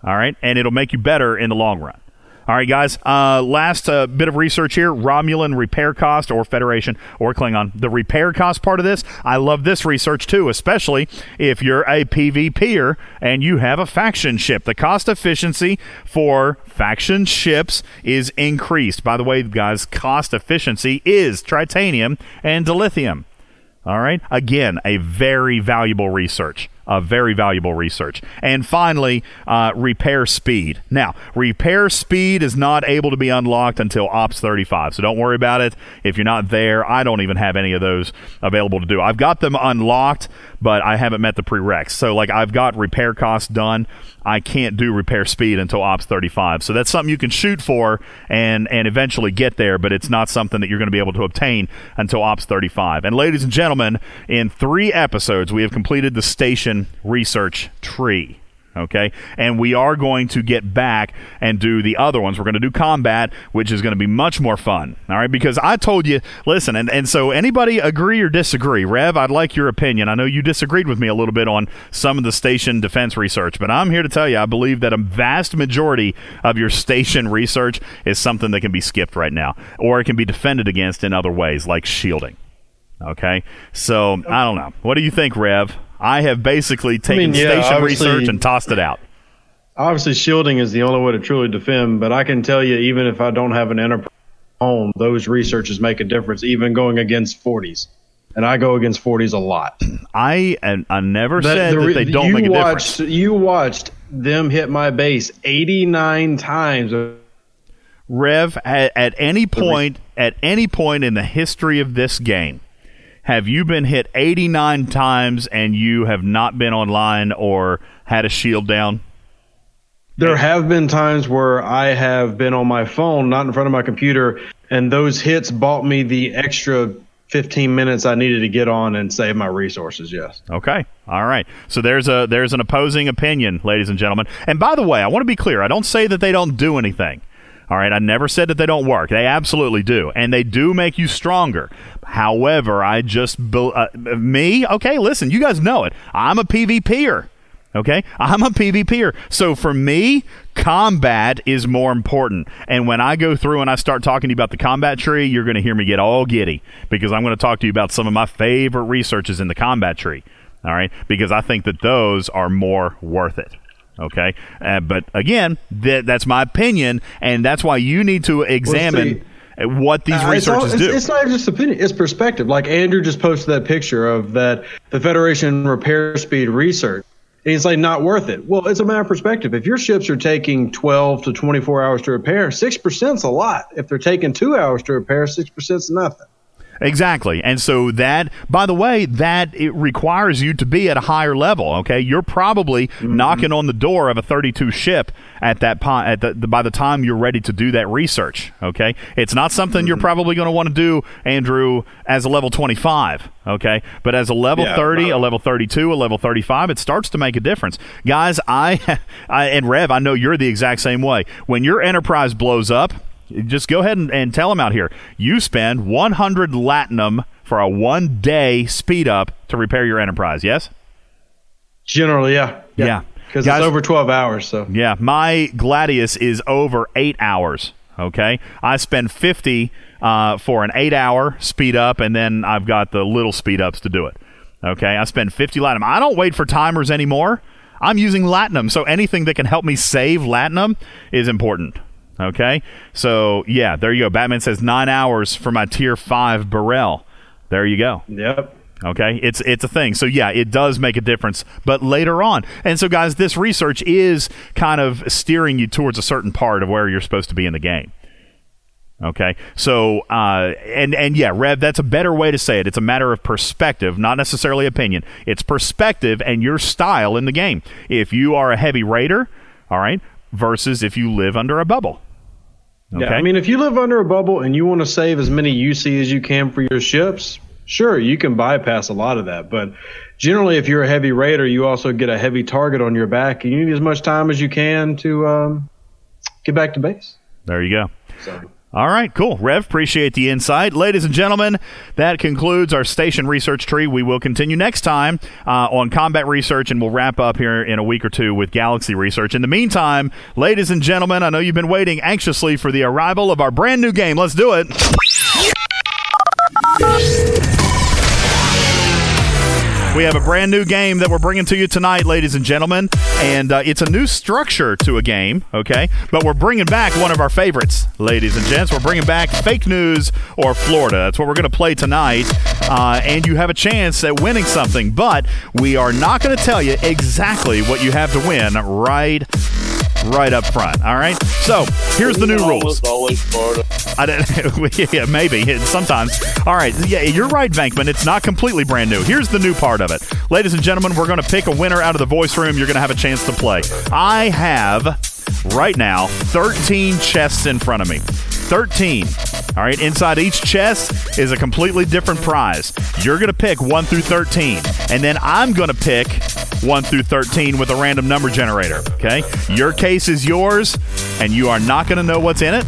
All right? And it'll make you better in the long run. All right, guys. Uh, last uh, bit of research here: Romulan repair cost, or Federation, or Klingon. The repair cost part of this, I love this research too, especially if you're a PvPer and you have a faction ship. The cost efficiency for faction ships is increased. By the way, guys, cost efficiency is tritanium and dilithium. All right. Again, a very valuable research. Uh, very valuable research. And finally, uh, repair speed. Now, repair speed is not able to be unlocked until Ops 35, so don't worry about it. If you're not there, I don't even have any of those available to do. I've got them unlocked, but I haven't met the prereqs. So, like, I've got repair costs done. I can't do repair speed until Ops 35. So that's something you can shoot for and and eventually get there, but it's not something that you're going to be able to obtain until Ops 35. And ladies and gentlemen, in 3 episodes we have completed the station research tree okay? And we are going to get back and do the other ones. We're going to do combat, which is going to be much more fun, all right? Because I told you, listen, and, and so anybody agree or disagree? Rev, I'd like your opinion. I know you disagreed with me a little bit on some of the station defense research, but I'm here to tell you I believe that a vast majority of your station research is something that can be skipped right now, or it can be defended against in other ways, like shielding. Okay, so I don't know. What do you think, Rev? I have basically taken I mean, yeah, station research and tossed it out. Obviously, shielding is the only way to truly defend, but I can tell you, even if I don't have an enterprise home, those researches make a difference, even going against 40s. And I go against 40s a lot. I and I never That- said the that they don't make a watched, difference. You watched them hit my base 89 times. Rev, at, at any point, at any point in the history of this game, have you been hit 89 times and you have not been online or had a shield down? There have been times where I have been on my phone, not in front of my computer, and those hits bought me the extra 15 minutes I needed to get on and save my resources. Yes. Okay. All right. So there's a there's an opposing opinion, ladies and gentlemen. And by the way, I want to be clear. I don't say that they don't do anything. All right, I never said that they don't work. They absolutely do, and they do make you stronger. However, I just bel- uh, me. Okay, listen, you guys know it. I'm a PvPer. Okay, I'm a PvPer. So for me, combat is more important. And when I go through and I start talking to you about the combat tree, you're going to hear me get all giddy because I'm going to talk to you about some of my favorite researches in the combat tree. All right, because I think that those are more worth it. Okay, uh, but again, that that's my opinion, and that's why you need to examine what these Uh, it's all- researches it's, do. It's not just opinion; it's perspective. Like Andrew just posted that picture of that the Federation repair speed research. And he's like, not worth it. Well, it's a matter of perspective. If your ships are taking 12 to 24 hours to repair, six percent's a lot. If they're taking two hours to repair, six percent's nothing. Exactly. And so that, by the way, that it requires you to be at a higher level. Okay, you're probably mm-hmm. knocking on the door of a 32 ship at that po- at the, the by the time you're ready to do that research. Okay, it's not something you're mm-hmm. probably going to want to do, Andrew, as a level 25. Okay, but as a level Yeah, 30, a level 32, a level 35, it starts to make a difference, guys. I, I and Rev, I know you're the exact same way. When your enterprise blows up, just go ahead and, and tell them out here. You spend 100 latinum for a one day speed up to repair your enterprise. Yes. Generally, yeah, Yeah. because Guys- it's over 12 hours. So Yeah, my Gladius is over eight hours. Okay, I spend fifty uh, for an eight-hour speed up, and then I've got the little speed ups to do it. Okay, I spend fifty latinum. I don't wait for timers anymore. I'm using latinum, so anything that can help me save latinum is important. Okay, so yeah, there you go. Batman says nine hours for my tier five B'Rel. There you go. Yep. Okay, it's it's a thing. So yeah, it does make a difference, but later on. And so guys, this research is kind of steering you towards a certain part of where you're supposed to be in the game. Okay, so uh, and and yeah, Rev, that's a better way to say it. It's a matter of perspective, not necessarily opinion. It's perspective and your style in the game. If you are a heavy raider, all right, versus if you live under a bubble. Okay, Yeah, I mean, if you live under a bubble and you want to save as many UC as you can for your ships, sure, you can bypass a lot of that. But generally, if you're a heavy raider, you also get a heavy target on your back, and you need as much time as you can to um, get back to base. There you go. So. All right, cool. Rev, appreciate the insight. Ladies and gentlemen, that concludes our station research tree. We will continue next time uh, on combat research, and we'll wrap up here in a week or two with galaxy research. In the meantime, ladies and gentlemen, I know you've been waiting anxiously for the arrival of our brand new game. Let's do it. We have a brand new game that we're bringing to you tonight, ladies and gentlemen, and uh, it's a new structure to a game, okay? But we're bringing back one of our favorites, ladies and gents. We're bringing back fake news or Florida. That's what we're going to play tonight, uh, and you have a chance at winning something. But we are not going to tell you exactly what you have to win right right up front. All right. So here's the new rules. Always Florida. I don't, yeah, maybe sometimes. All right. Yeah, you're right, Vankman. It's not completely brand new. Here's the new part of it, ladies and gentlemen. We're going to pick a winner out of the voice room. You're going to have a chance to play. I have right now 13 chests in front of me. 13. All right, inside each chest is a completely different prize. You're going to pick 1 through 13, and then I'm going to pick 1 through 13 with a random number generator. Okay? Your case is yours, and you are not going to know what's in it.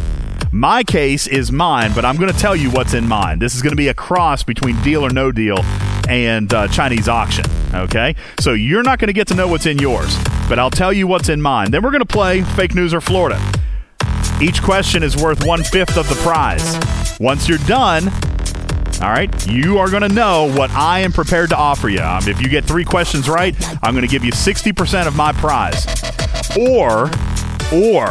My case is mine, but I'm going to tell you what's in mine. This is going to be a cross between deal or no deal and uh, Chinese auction. Okay? So you're not going to get to know what's in yours, but I'll tell you what's in mine. Then we're going to play Fake News or Florida. Each question is worth one fifth of the prize. Once you're done, all right, you are going to know what I am prepared to offer you. Um, if you get three questions right, I'm going to give you 60% of my prize. Or, or,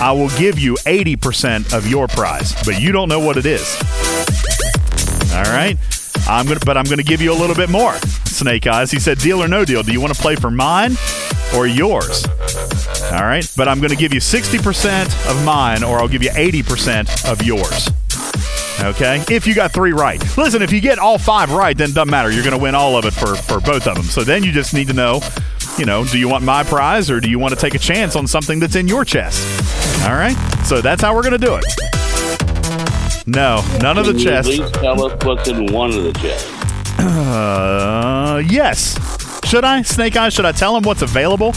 I will give you 80% of your prize, but you don't know what it is. All right? I'm gonna, but I'm going to give you a little bit more. Snake Eyes. He said, "Deal or no deal? Do you want to play for mine or yours?" All right, but I'm going to give you 60% of mine, or I'll give you 80% of yours. Okay, if you got three right. Listen, if you get all five right, then it doesn't matter. You're going to win all of it for for both of them. So then you just need to know, you know, do you want my prize or do you want to take a chance on something that's in your chest? All right, so that's how we're going to do it. No, none of the you chests. Please tell us what's in one of the chests. Uh, yes. Should I, Snake Eyes? Should I tell him what's available?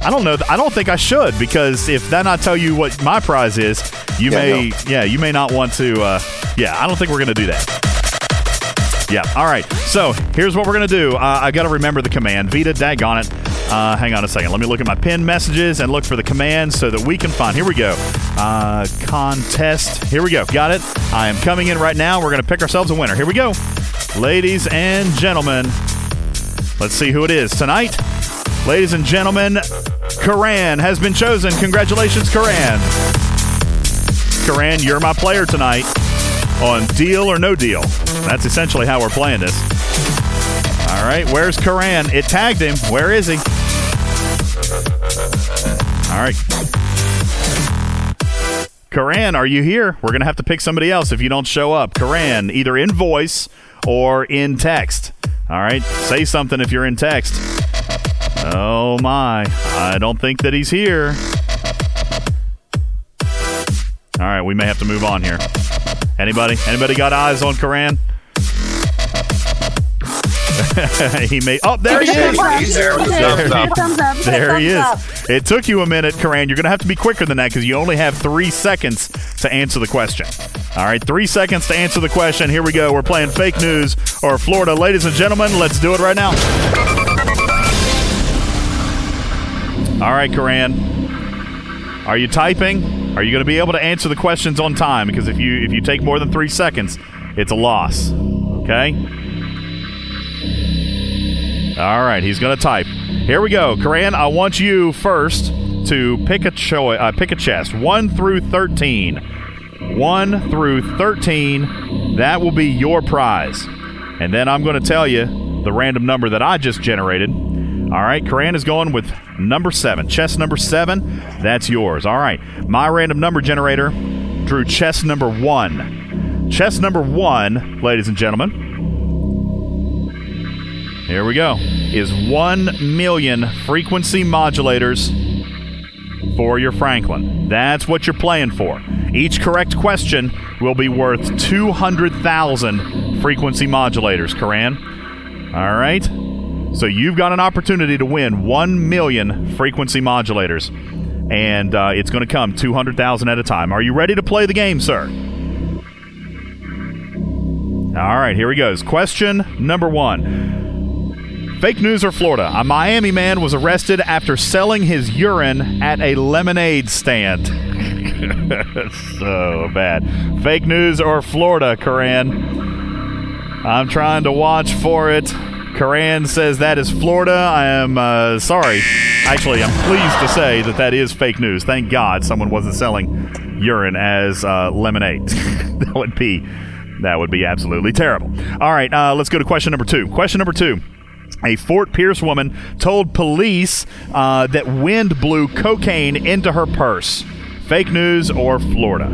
I don't know. I don't think I should because if then I tell you what my prize is, you Yeah, may, no. yeah, you may not want to. Uh, yeah, I don't think we're gonna do that. Yeah. All right. So here's what we're gonna do. Uh, I got to remember the command. Vita, daggone it. Uh, hang on a second. Let me look at my pinned messages and look for the command so that we can find. Here we go. Uh, contest. Here we go. Got it. I am coming in right now. We're gonna pick ourselves a winner. Here we go, ladies and gentlemen. Let's see who it is tonight. Ladies and gentlemen, Karan has been chosen. Congratulations, Karan. Karan, you're my player tonight on Deal or No Deal. That's essentially how we're playing this. All right, where's Karan? It tagged him. Where is he? All right. Karan, are you here? We're going to have to pick somebody else if you don't show up. Karan, either in voice or in text. All right, say something if you're in text. Oh my, I don't think that he's here. All right, we may have to move on here. Anybody? Anybody got eyes on Karan? he may. Oh, there he is. There he is. There he is. It took you a minute, Karan. You're going to have to be quicker than that because you only have three seconds to answer the question. All right, three seconds to answer the question. Here we go. We're playing fake news or Florida. Ladies and gentlemen, let's do it right now. All right, Karan. Are you typing? Are you going to be able to answer the questions on time? Because if you if you take more than three seconds, it's a loss. Okay. All right, he's going to type. Here we go, Karan. I want you first to pick a cho- uh, pick a chest, one through thirteen. One through thirteen. That will be your prize, and then I'm going to tell you the random number that I just generated. All right, Karan is going with number seven. Chest number seven, that's yours. All right, my random number generator drew chest number one. Chest number one, ladies and gentlemen, here we go, is 1 million frequency modulators for your Franklin. That's what you're playing for. Each correct question will be worth 200,000 frequency modulators, Karan. All right? So you've got an opportunity to win 1 million frequency modulators. And uh, it's going to come 200,000 at a time. Are you ready to play the game, sir? All right, here he goes. Question number one. Fake news or Florida? A Miami man was arrested after selling his urine at a lemonade stand. so bad. Fake news or Florida, Karan? I'm trying to watch for it. Karan says that is Florida. I am uh, sorry. Actually, I'm pleased to say that that is fake news. Thank God someone wasn't selling urine as uh, lemonade. that would be that would be absolutely terrible. All right, uh, let's go to question number two. Question number two. A Fort Pierce woman told police uh, that wind blew cocaine into her purse. Fake news or Florida?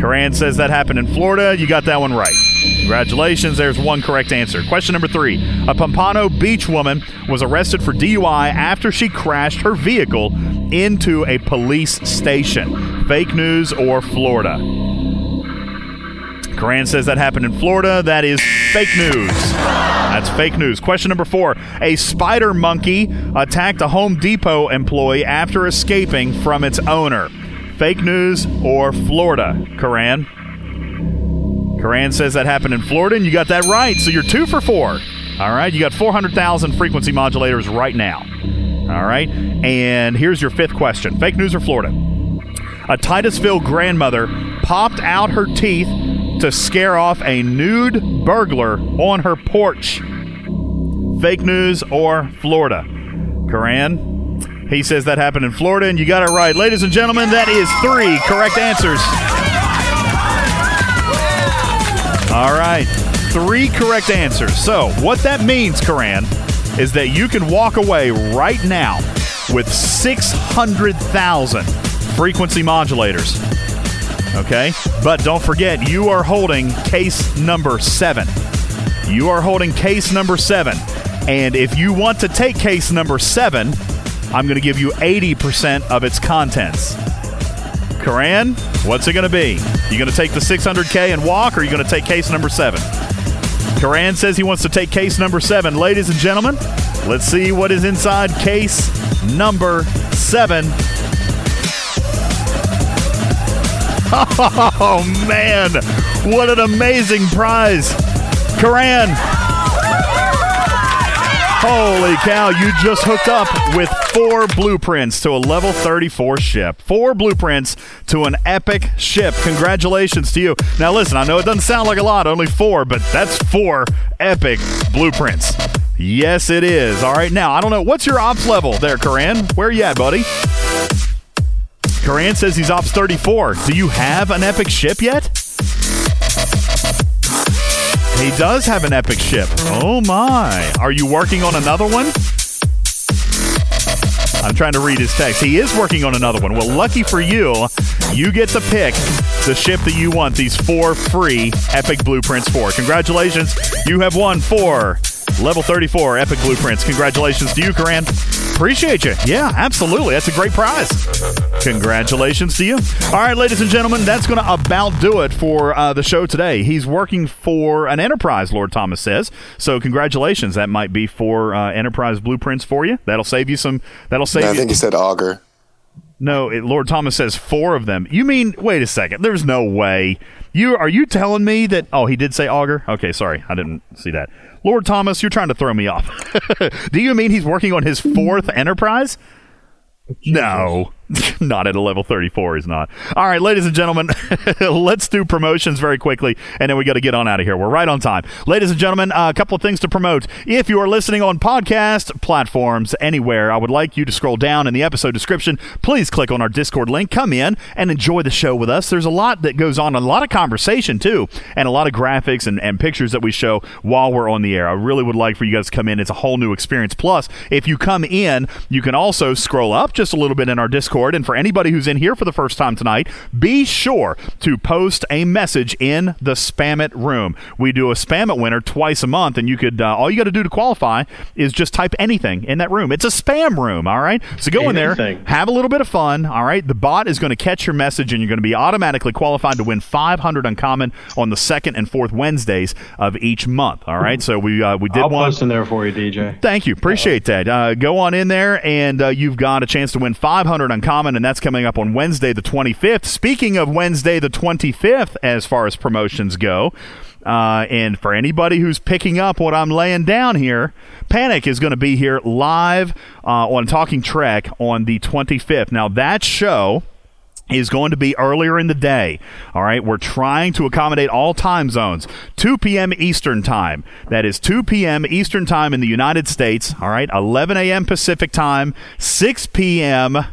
Karan says that happened in Florida. You got that one right. Congratulations. There's one correct answer. Question number three. A Pompano Beach woman was arrested for DUI after she crashed her vehicle into a police station. Fake news or Florida? Karan says that happened in Florida. That is fake news. That's fake news. Question number four. A spider monkey attacked a Home Depot employee after escaping from its owner. Fake news or Florida? Karan? Karan says that happened in Florida, and you got that right. So you're two for four. All right. You got 400,000 frequency modulators right now. All right. And here's your fifth question Fake news or Florida? A Titusville grandmother popped out her teeth to scare off a nude burglar on her porch. Fake news or Florida? Karan? He says that happened in Florida, and you got it right. Ladies and gentlemen, that is three correct answers. All right. Three correct answers. So, what that means, Karan, is that you can walk away right now with 600,000 frequency modulators. Okay? But don't forget, you are holding case number seven. You are holding case number seven. And if you want to take case number seven, I'm going to give you 80% of its contents. Karan, what's it going to be? You going to take the 600K and walk, or are you going to take case number seven? Karan says he wants to take case number seven. Ladies and gentlemen, let's see what is inside case number seven. Oh, man. What an amazing prize. Karan. Holy cow, you just hooked up with four blueprints to a level 34 ship. Four blueprints to an epic ship. Congratulations to you. Now, listen, I know it doesn't sound like a lot, only four, but that's four epic blueprints. Yes, it is. All right, now, I don't know. What's your ops level there, Karan? Where you at, buddy? Karan says he's ops 34. Do you have an epic ship yet? He does have an epic ship. Oh my. Are you working on another one? I'm trying to read his text. He is working on another one. Well, lucky for you, you get to pick the ship that you want these four free epic blueprints for. Congratulations. You have won four level 34 epic blueprints. Congratulations to you, Karan. Appreciate you. Yeah, absolutely. That's a great prize. Congratulations to you. All right, ladies and gentlemen, that's going to about do it for uh, the show today. He's working for an enterprise, Lord Thomas says. So, congratulations. That might be for uh, enterprise blueprints for you. That'll save you some. That'll save. I you, think he said auger. no, it, Lord Thomas says four of them. You mean? Wait a second. There's no way. You are you telling me that? Oh, he did say auger. Okay, sorry, I didn't see that. Lord Thomas, you're trying to throw me off. Do you mean he's working on his fourth enterprise? No, not at a level 34. He's not. All right, ladies and gentlemen, let's do promotions very quickly, and then we got to get on out of here. We're right on time. Ladies and gentlemen, uh, a couple of things to promote. If you are listening on podcast platforms anywhere, I would like you to scroll down in the episode description. Please click on our Discord link. Come in and enjoy the show with us. There's a lot that goes on, a lot of conversation, too, and a lot of graphics and, and pictures that we show while we're on the air. I really would like for you guys to come in. It's a whole new experience. Plus, if you come in, you can also scroll up just a little bit in our Discord. And for anybody who's in here for the first time tonight, be sure to post a message in the Spam It room. We do a Spam It winner twice a month, and you could uh, all you got to do to qualify is just type anything in that room. It's a spam room, all right. So go in there, have a little bit of fun, all right. The bot is going to catch your message, and you're going to be automatically qualified to win 500 uncommon on the second and fourth Wednesdays of each month. All right. So we uh, we did one I'll one. post in there for you, DJ. Thank you. Appreciate that. Uh, go on in there, and uh, you've got a chance to win 500 uncommon, and that's coming up on Wednesday, the 25th. Speaking of Wednesday, the 25th, as far as promotions go, uh, and for anybody who's picking up what I'm laying down here, Panic is going to be here live uh, on Talking Trek on the 25th. Now, that show is going to be earlier in the day. All right, we're trying to accommodate all time zones. 2 p.m. Eastern Time. That is 2 p.m. Eastern Time in the United States. All right, 11 a.m. Pacific Time, 6 p.m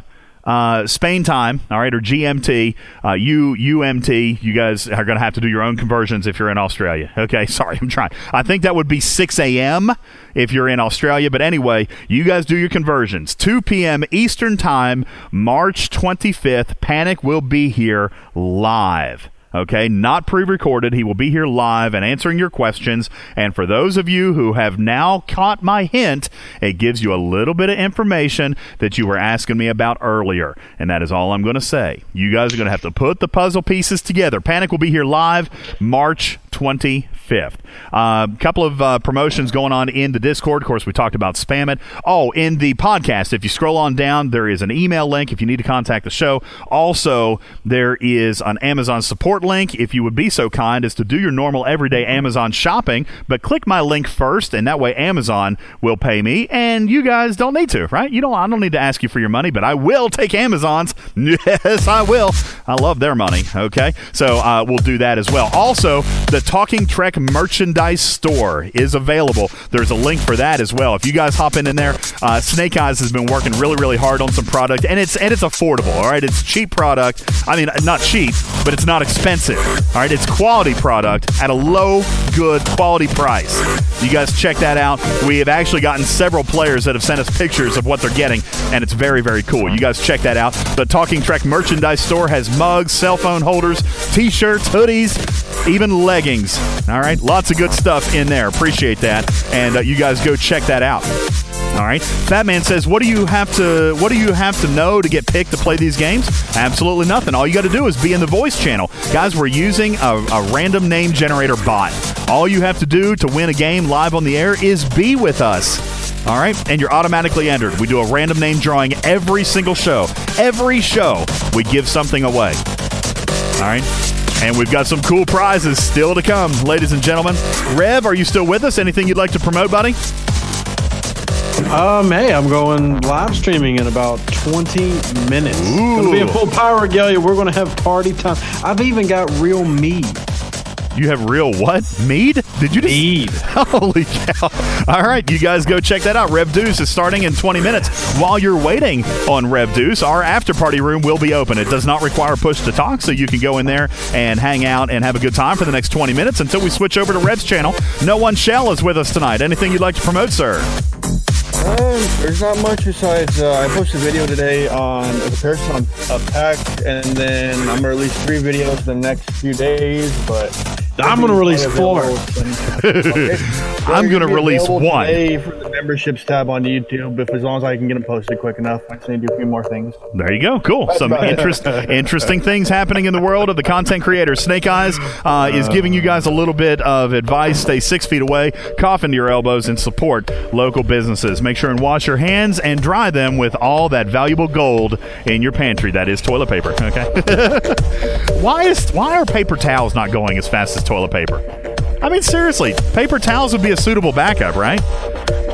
uh, Spain time, all right, or GMT, uh, U, UMT. You guys are going to have to do your own conversions if you're in Australia. Okay, sorry, I'm trying. I think that would be 6 a.m. if you're in Australia. But anyway, you guys do your conversions. 2 p.m. Eastern time, March 25th. Panic will be here live. Okay, not pre recorded. He will be here live and answering your questions. And for those of you who have now caught my hint, it gives you a little bit of information that you were asking me about earlier. And that is all I'm going to say. You guys are going to have to put the puzzle pieces together. Panic will be here live March 25th. A uh, couple of uh, promotions going on in the Discord. Of course, we talked about spam it. Oh, in the podcast, if you scroll on down, there is an email link if you need to contact the show. Also, there is an Amazon support link if you would be so kind as to do your normal everyday Amazon shopping, but click my link first, and that way Amazon will pay me, and you guys don't need to, right? You don't. I don't need to ask you for your money, but I will take Amazon's. Yes, I will. I love their money. Okay, so uh, we'll do that as well. Also, the Talking Trek merchandise store is available. There's a link for that as well. If you guys hop in in there, uh, Snake Eyes has been working really, really hard on some product, and it's and it's affordable. All right, it's cheap product. I mean, not cheap, but it's not expensive. All right, it's quality product at a low, good quality price. You guys check that out. We have actually gotten several players that have sent us pictures of what they're getting, and it's very, very cool. You guys check that out. The Talking Trek merchandise store has mugs, cell phone holders, t-shirts, hoodies, even leggings. All right, lots of good stuff in there. Appreciate that, and uh, you guys go check that out. All right. Fat Man says, "What do you have to What do you have to know to get picked to play these games? Absolutely nothing. All you got to do is be in the voice channel, guys. We're using a, a, random name generator bot. All you have to do to win a game live on the air is be with us." All right, and you're automatically entered. We do a random name drawing every single show. Every show, we give something away. All right. And we've got some cool prizes still to come, ladies and gentlemen. Rev, are you still with us? Anything you'd like to promote, buddy? Um, hey, I'm going live streaming in about 20 minutes. Ooh. It'll be a full power regalia. We're going to have party time. I've even got real mead. You have real what? Mead? Did you just mead? Holy cow! All right, you guys go check that out. Rev Deuce is starting in 20 minutes. While you're waiting on Rev Deuce, our after party room will be open. It does not require push to talk, so you can go in there and hang out and have a good time for the next 20 minutes until we switch over to Rev's channel. No one shell is with us tonight. Anything you'd like to promote, sir? Um, there's not much besides uh, I posted a video today on a comparison on a pack, and then I'm gonna release three videos in the next few days. But I'm gonna release four. I'm gonna release one. For the memberships tab on YouTube, if as long as I can get them posted quick enough, I just need to do a few more things. There you go. Cool. Some interest, interesting things happening in the world of the content creator. Snake Eyes uh, is giving you guys a little bit of advice. Stay six feet away, cough into your elbows, and support local businesses. Make sure and wash your hands and dry them with all that valuable gold in your pantry. That is toilet paper. Okay. why is why are paper towels not going as fast as toilet paper? I mean, seriously, paper towels would be a suitable backup, right?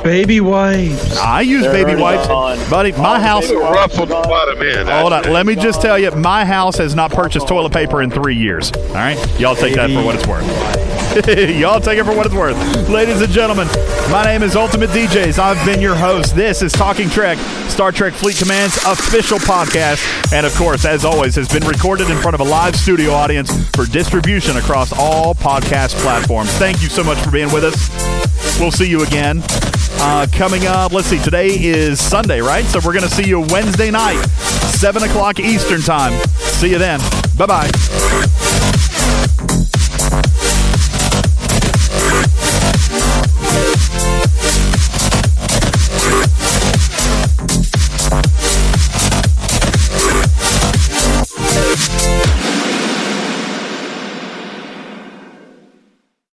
Baby wipes. I use They're baby wipes, gone. buddy. My house. Ruffled the bottom end. Hold on. Let me just tell you, my house has not purchased toilet paper in three years. All right, y'all take that for what it's worth. y'all take it for what it's worth, ladies and gentlemen. My name is Ultimate DJs. I've been your host. This is Talking Trek, Star Trek Fleet Command's official podcast, and of course, as always, has been recorded in front of a live studio audience for distribution across all podcast Thank you so much for being with us. We'll see you again. Uh, coming up, let's see, today is Sunday, right? So we're going to see you Wednesday night, 7 o'clock Eastern Time. See you then. Bye bye.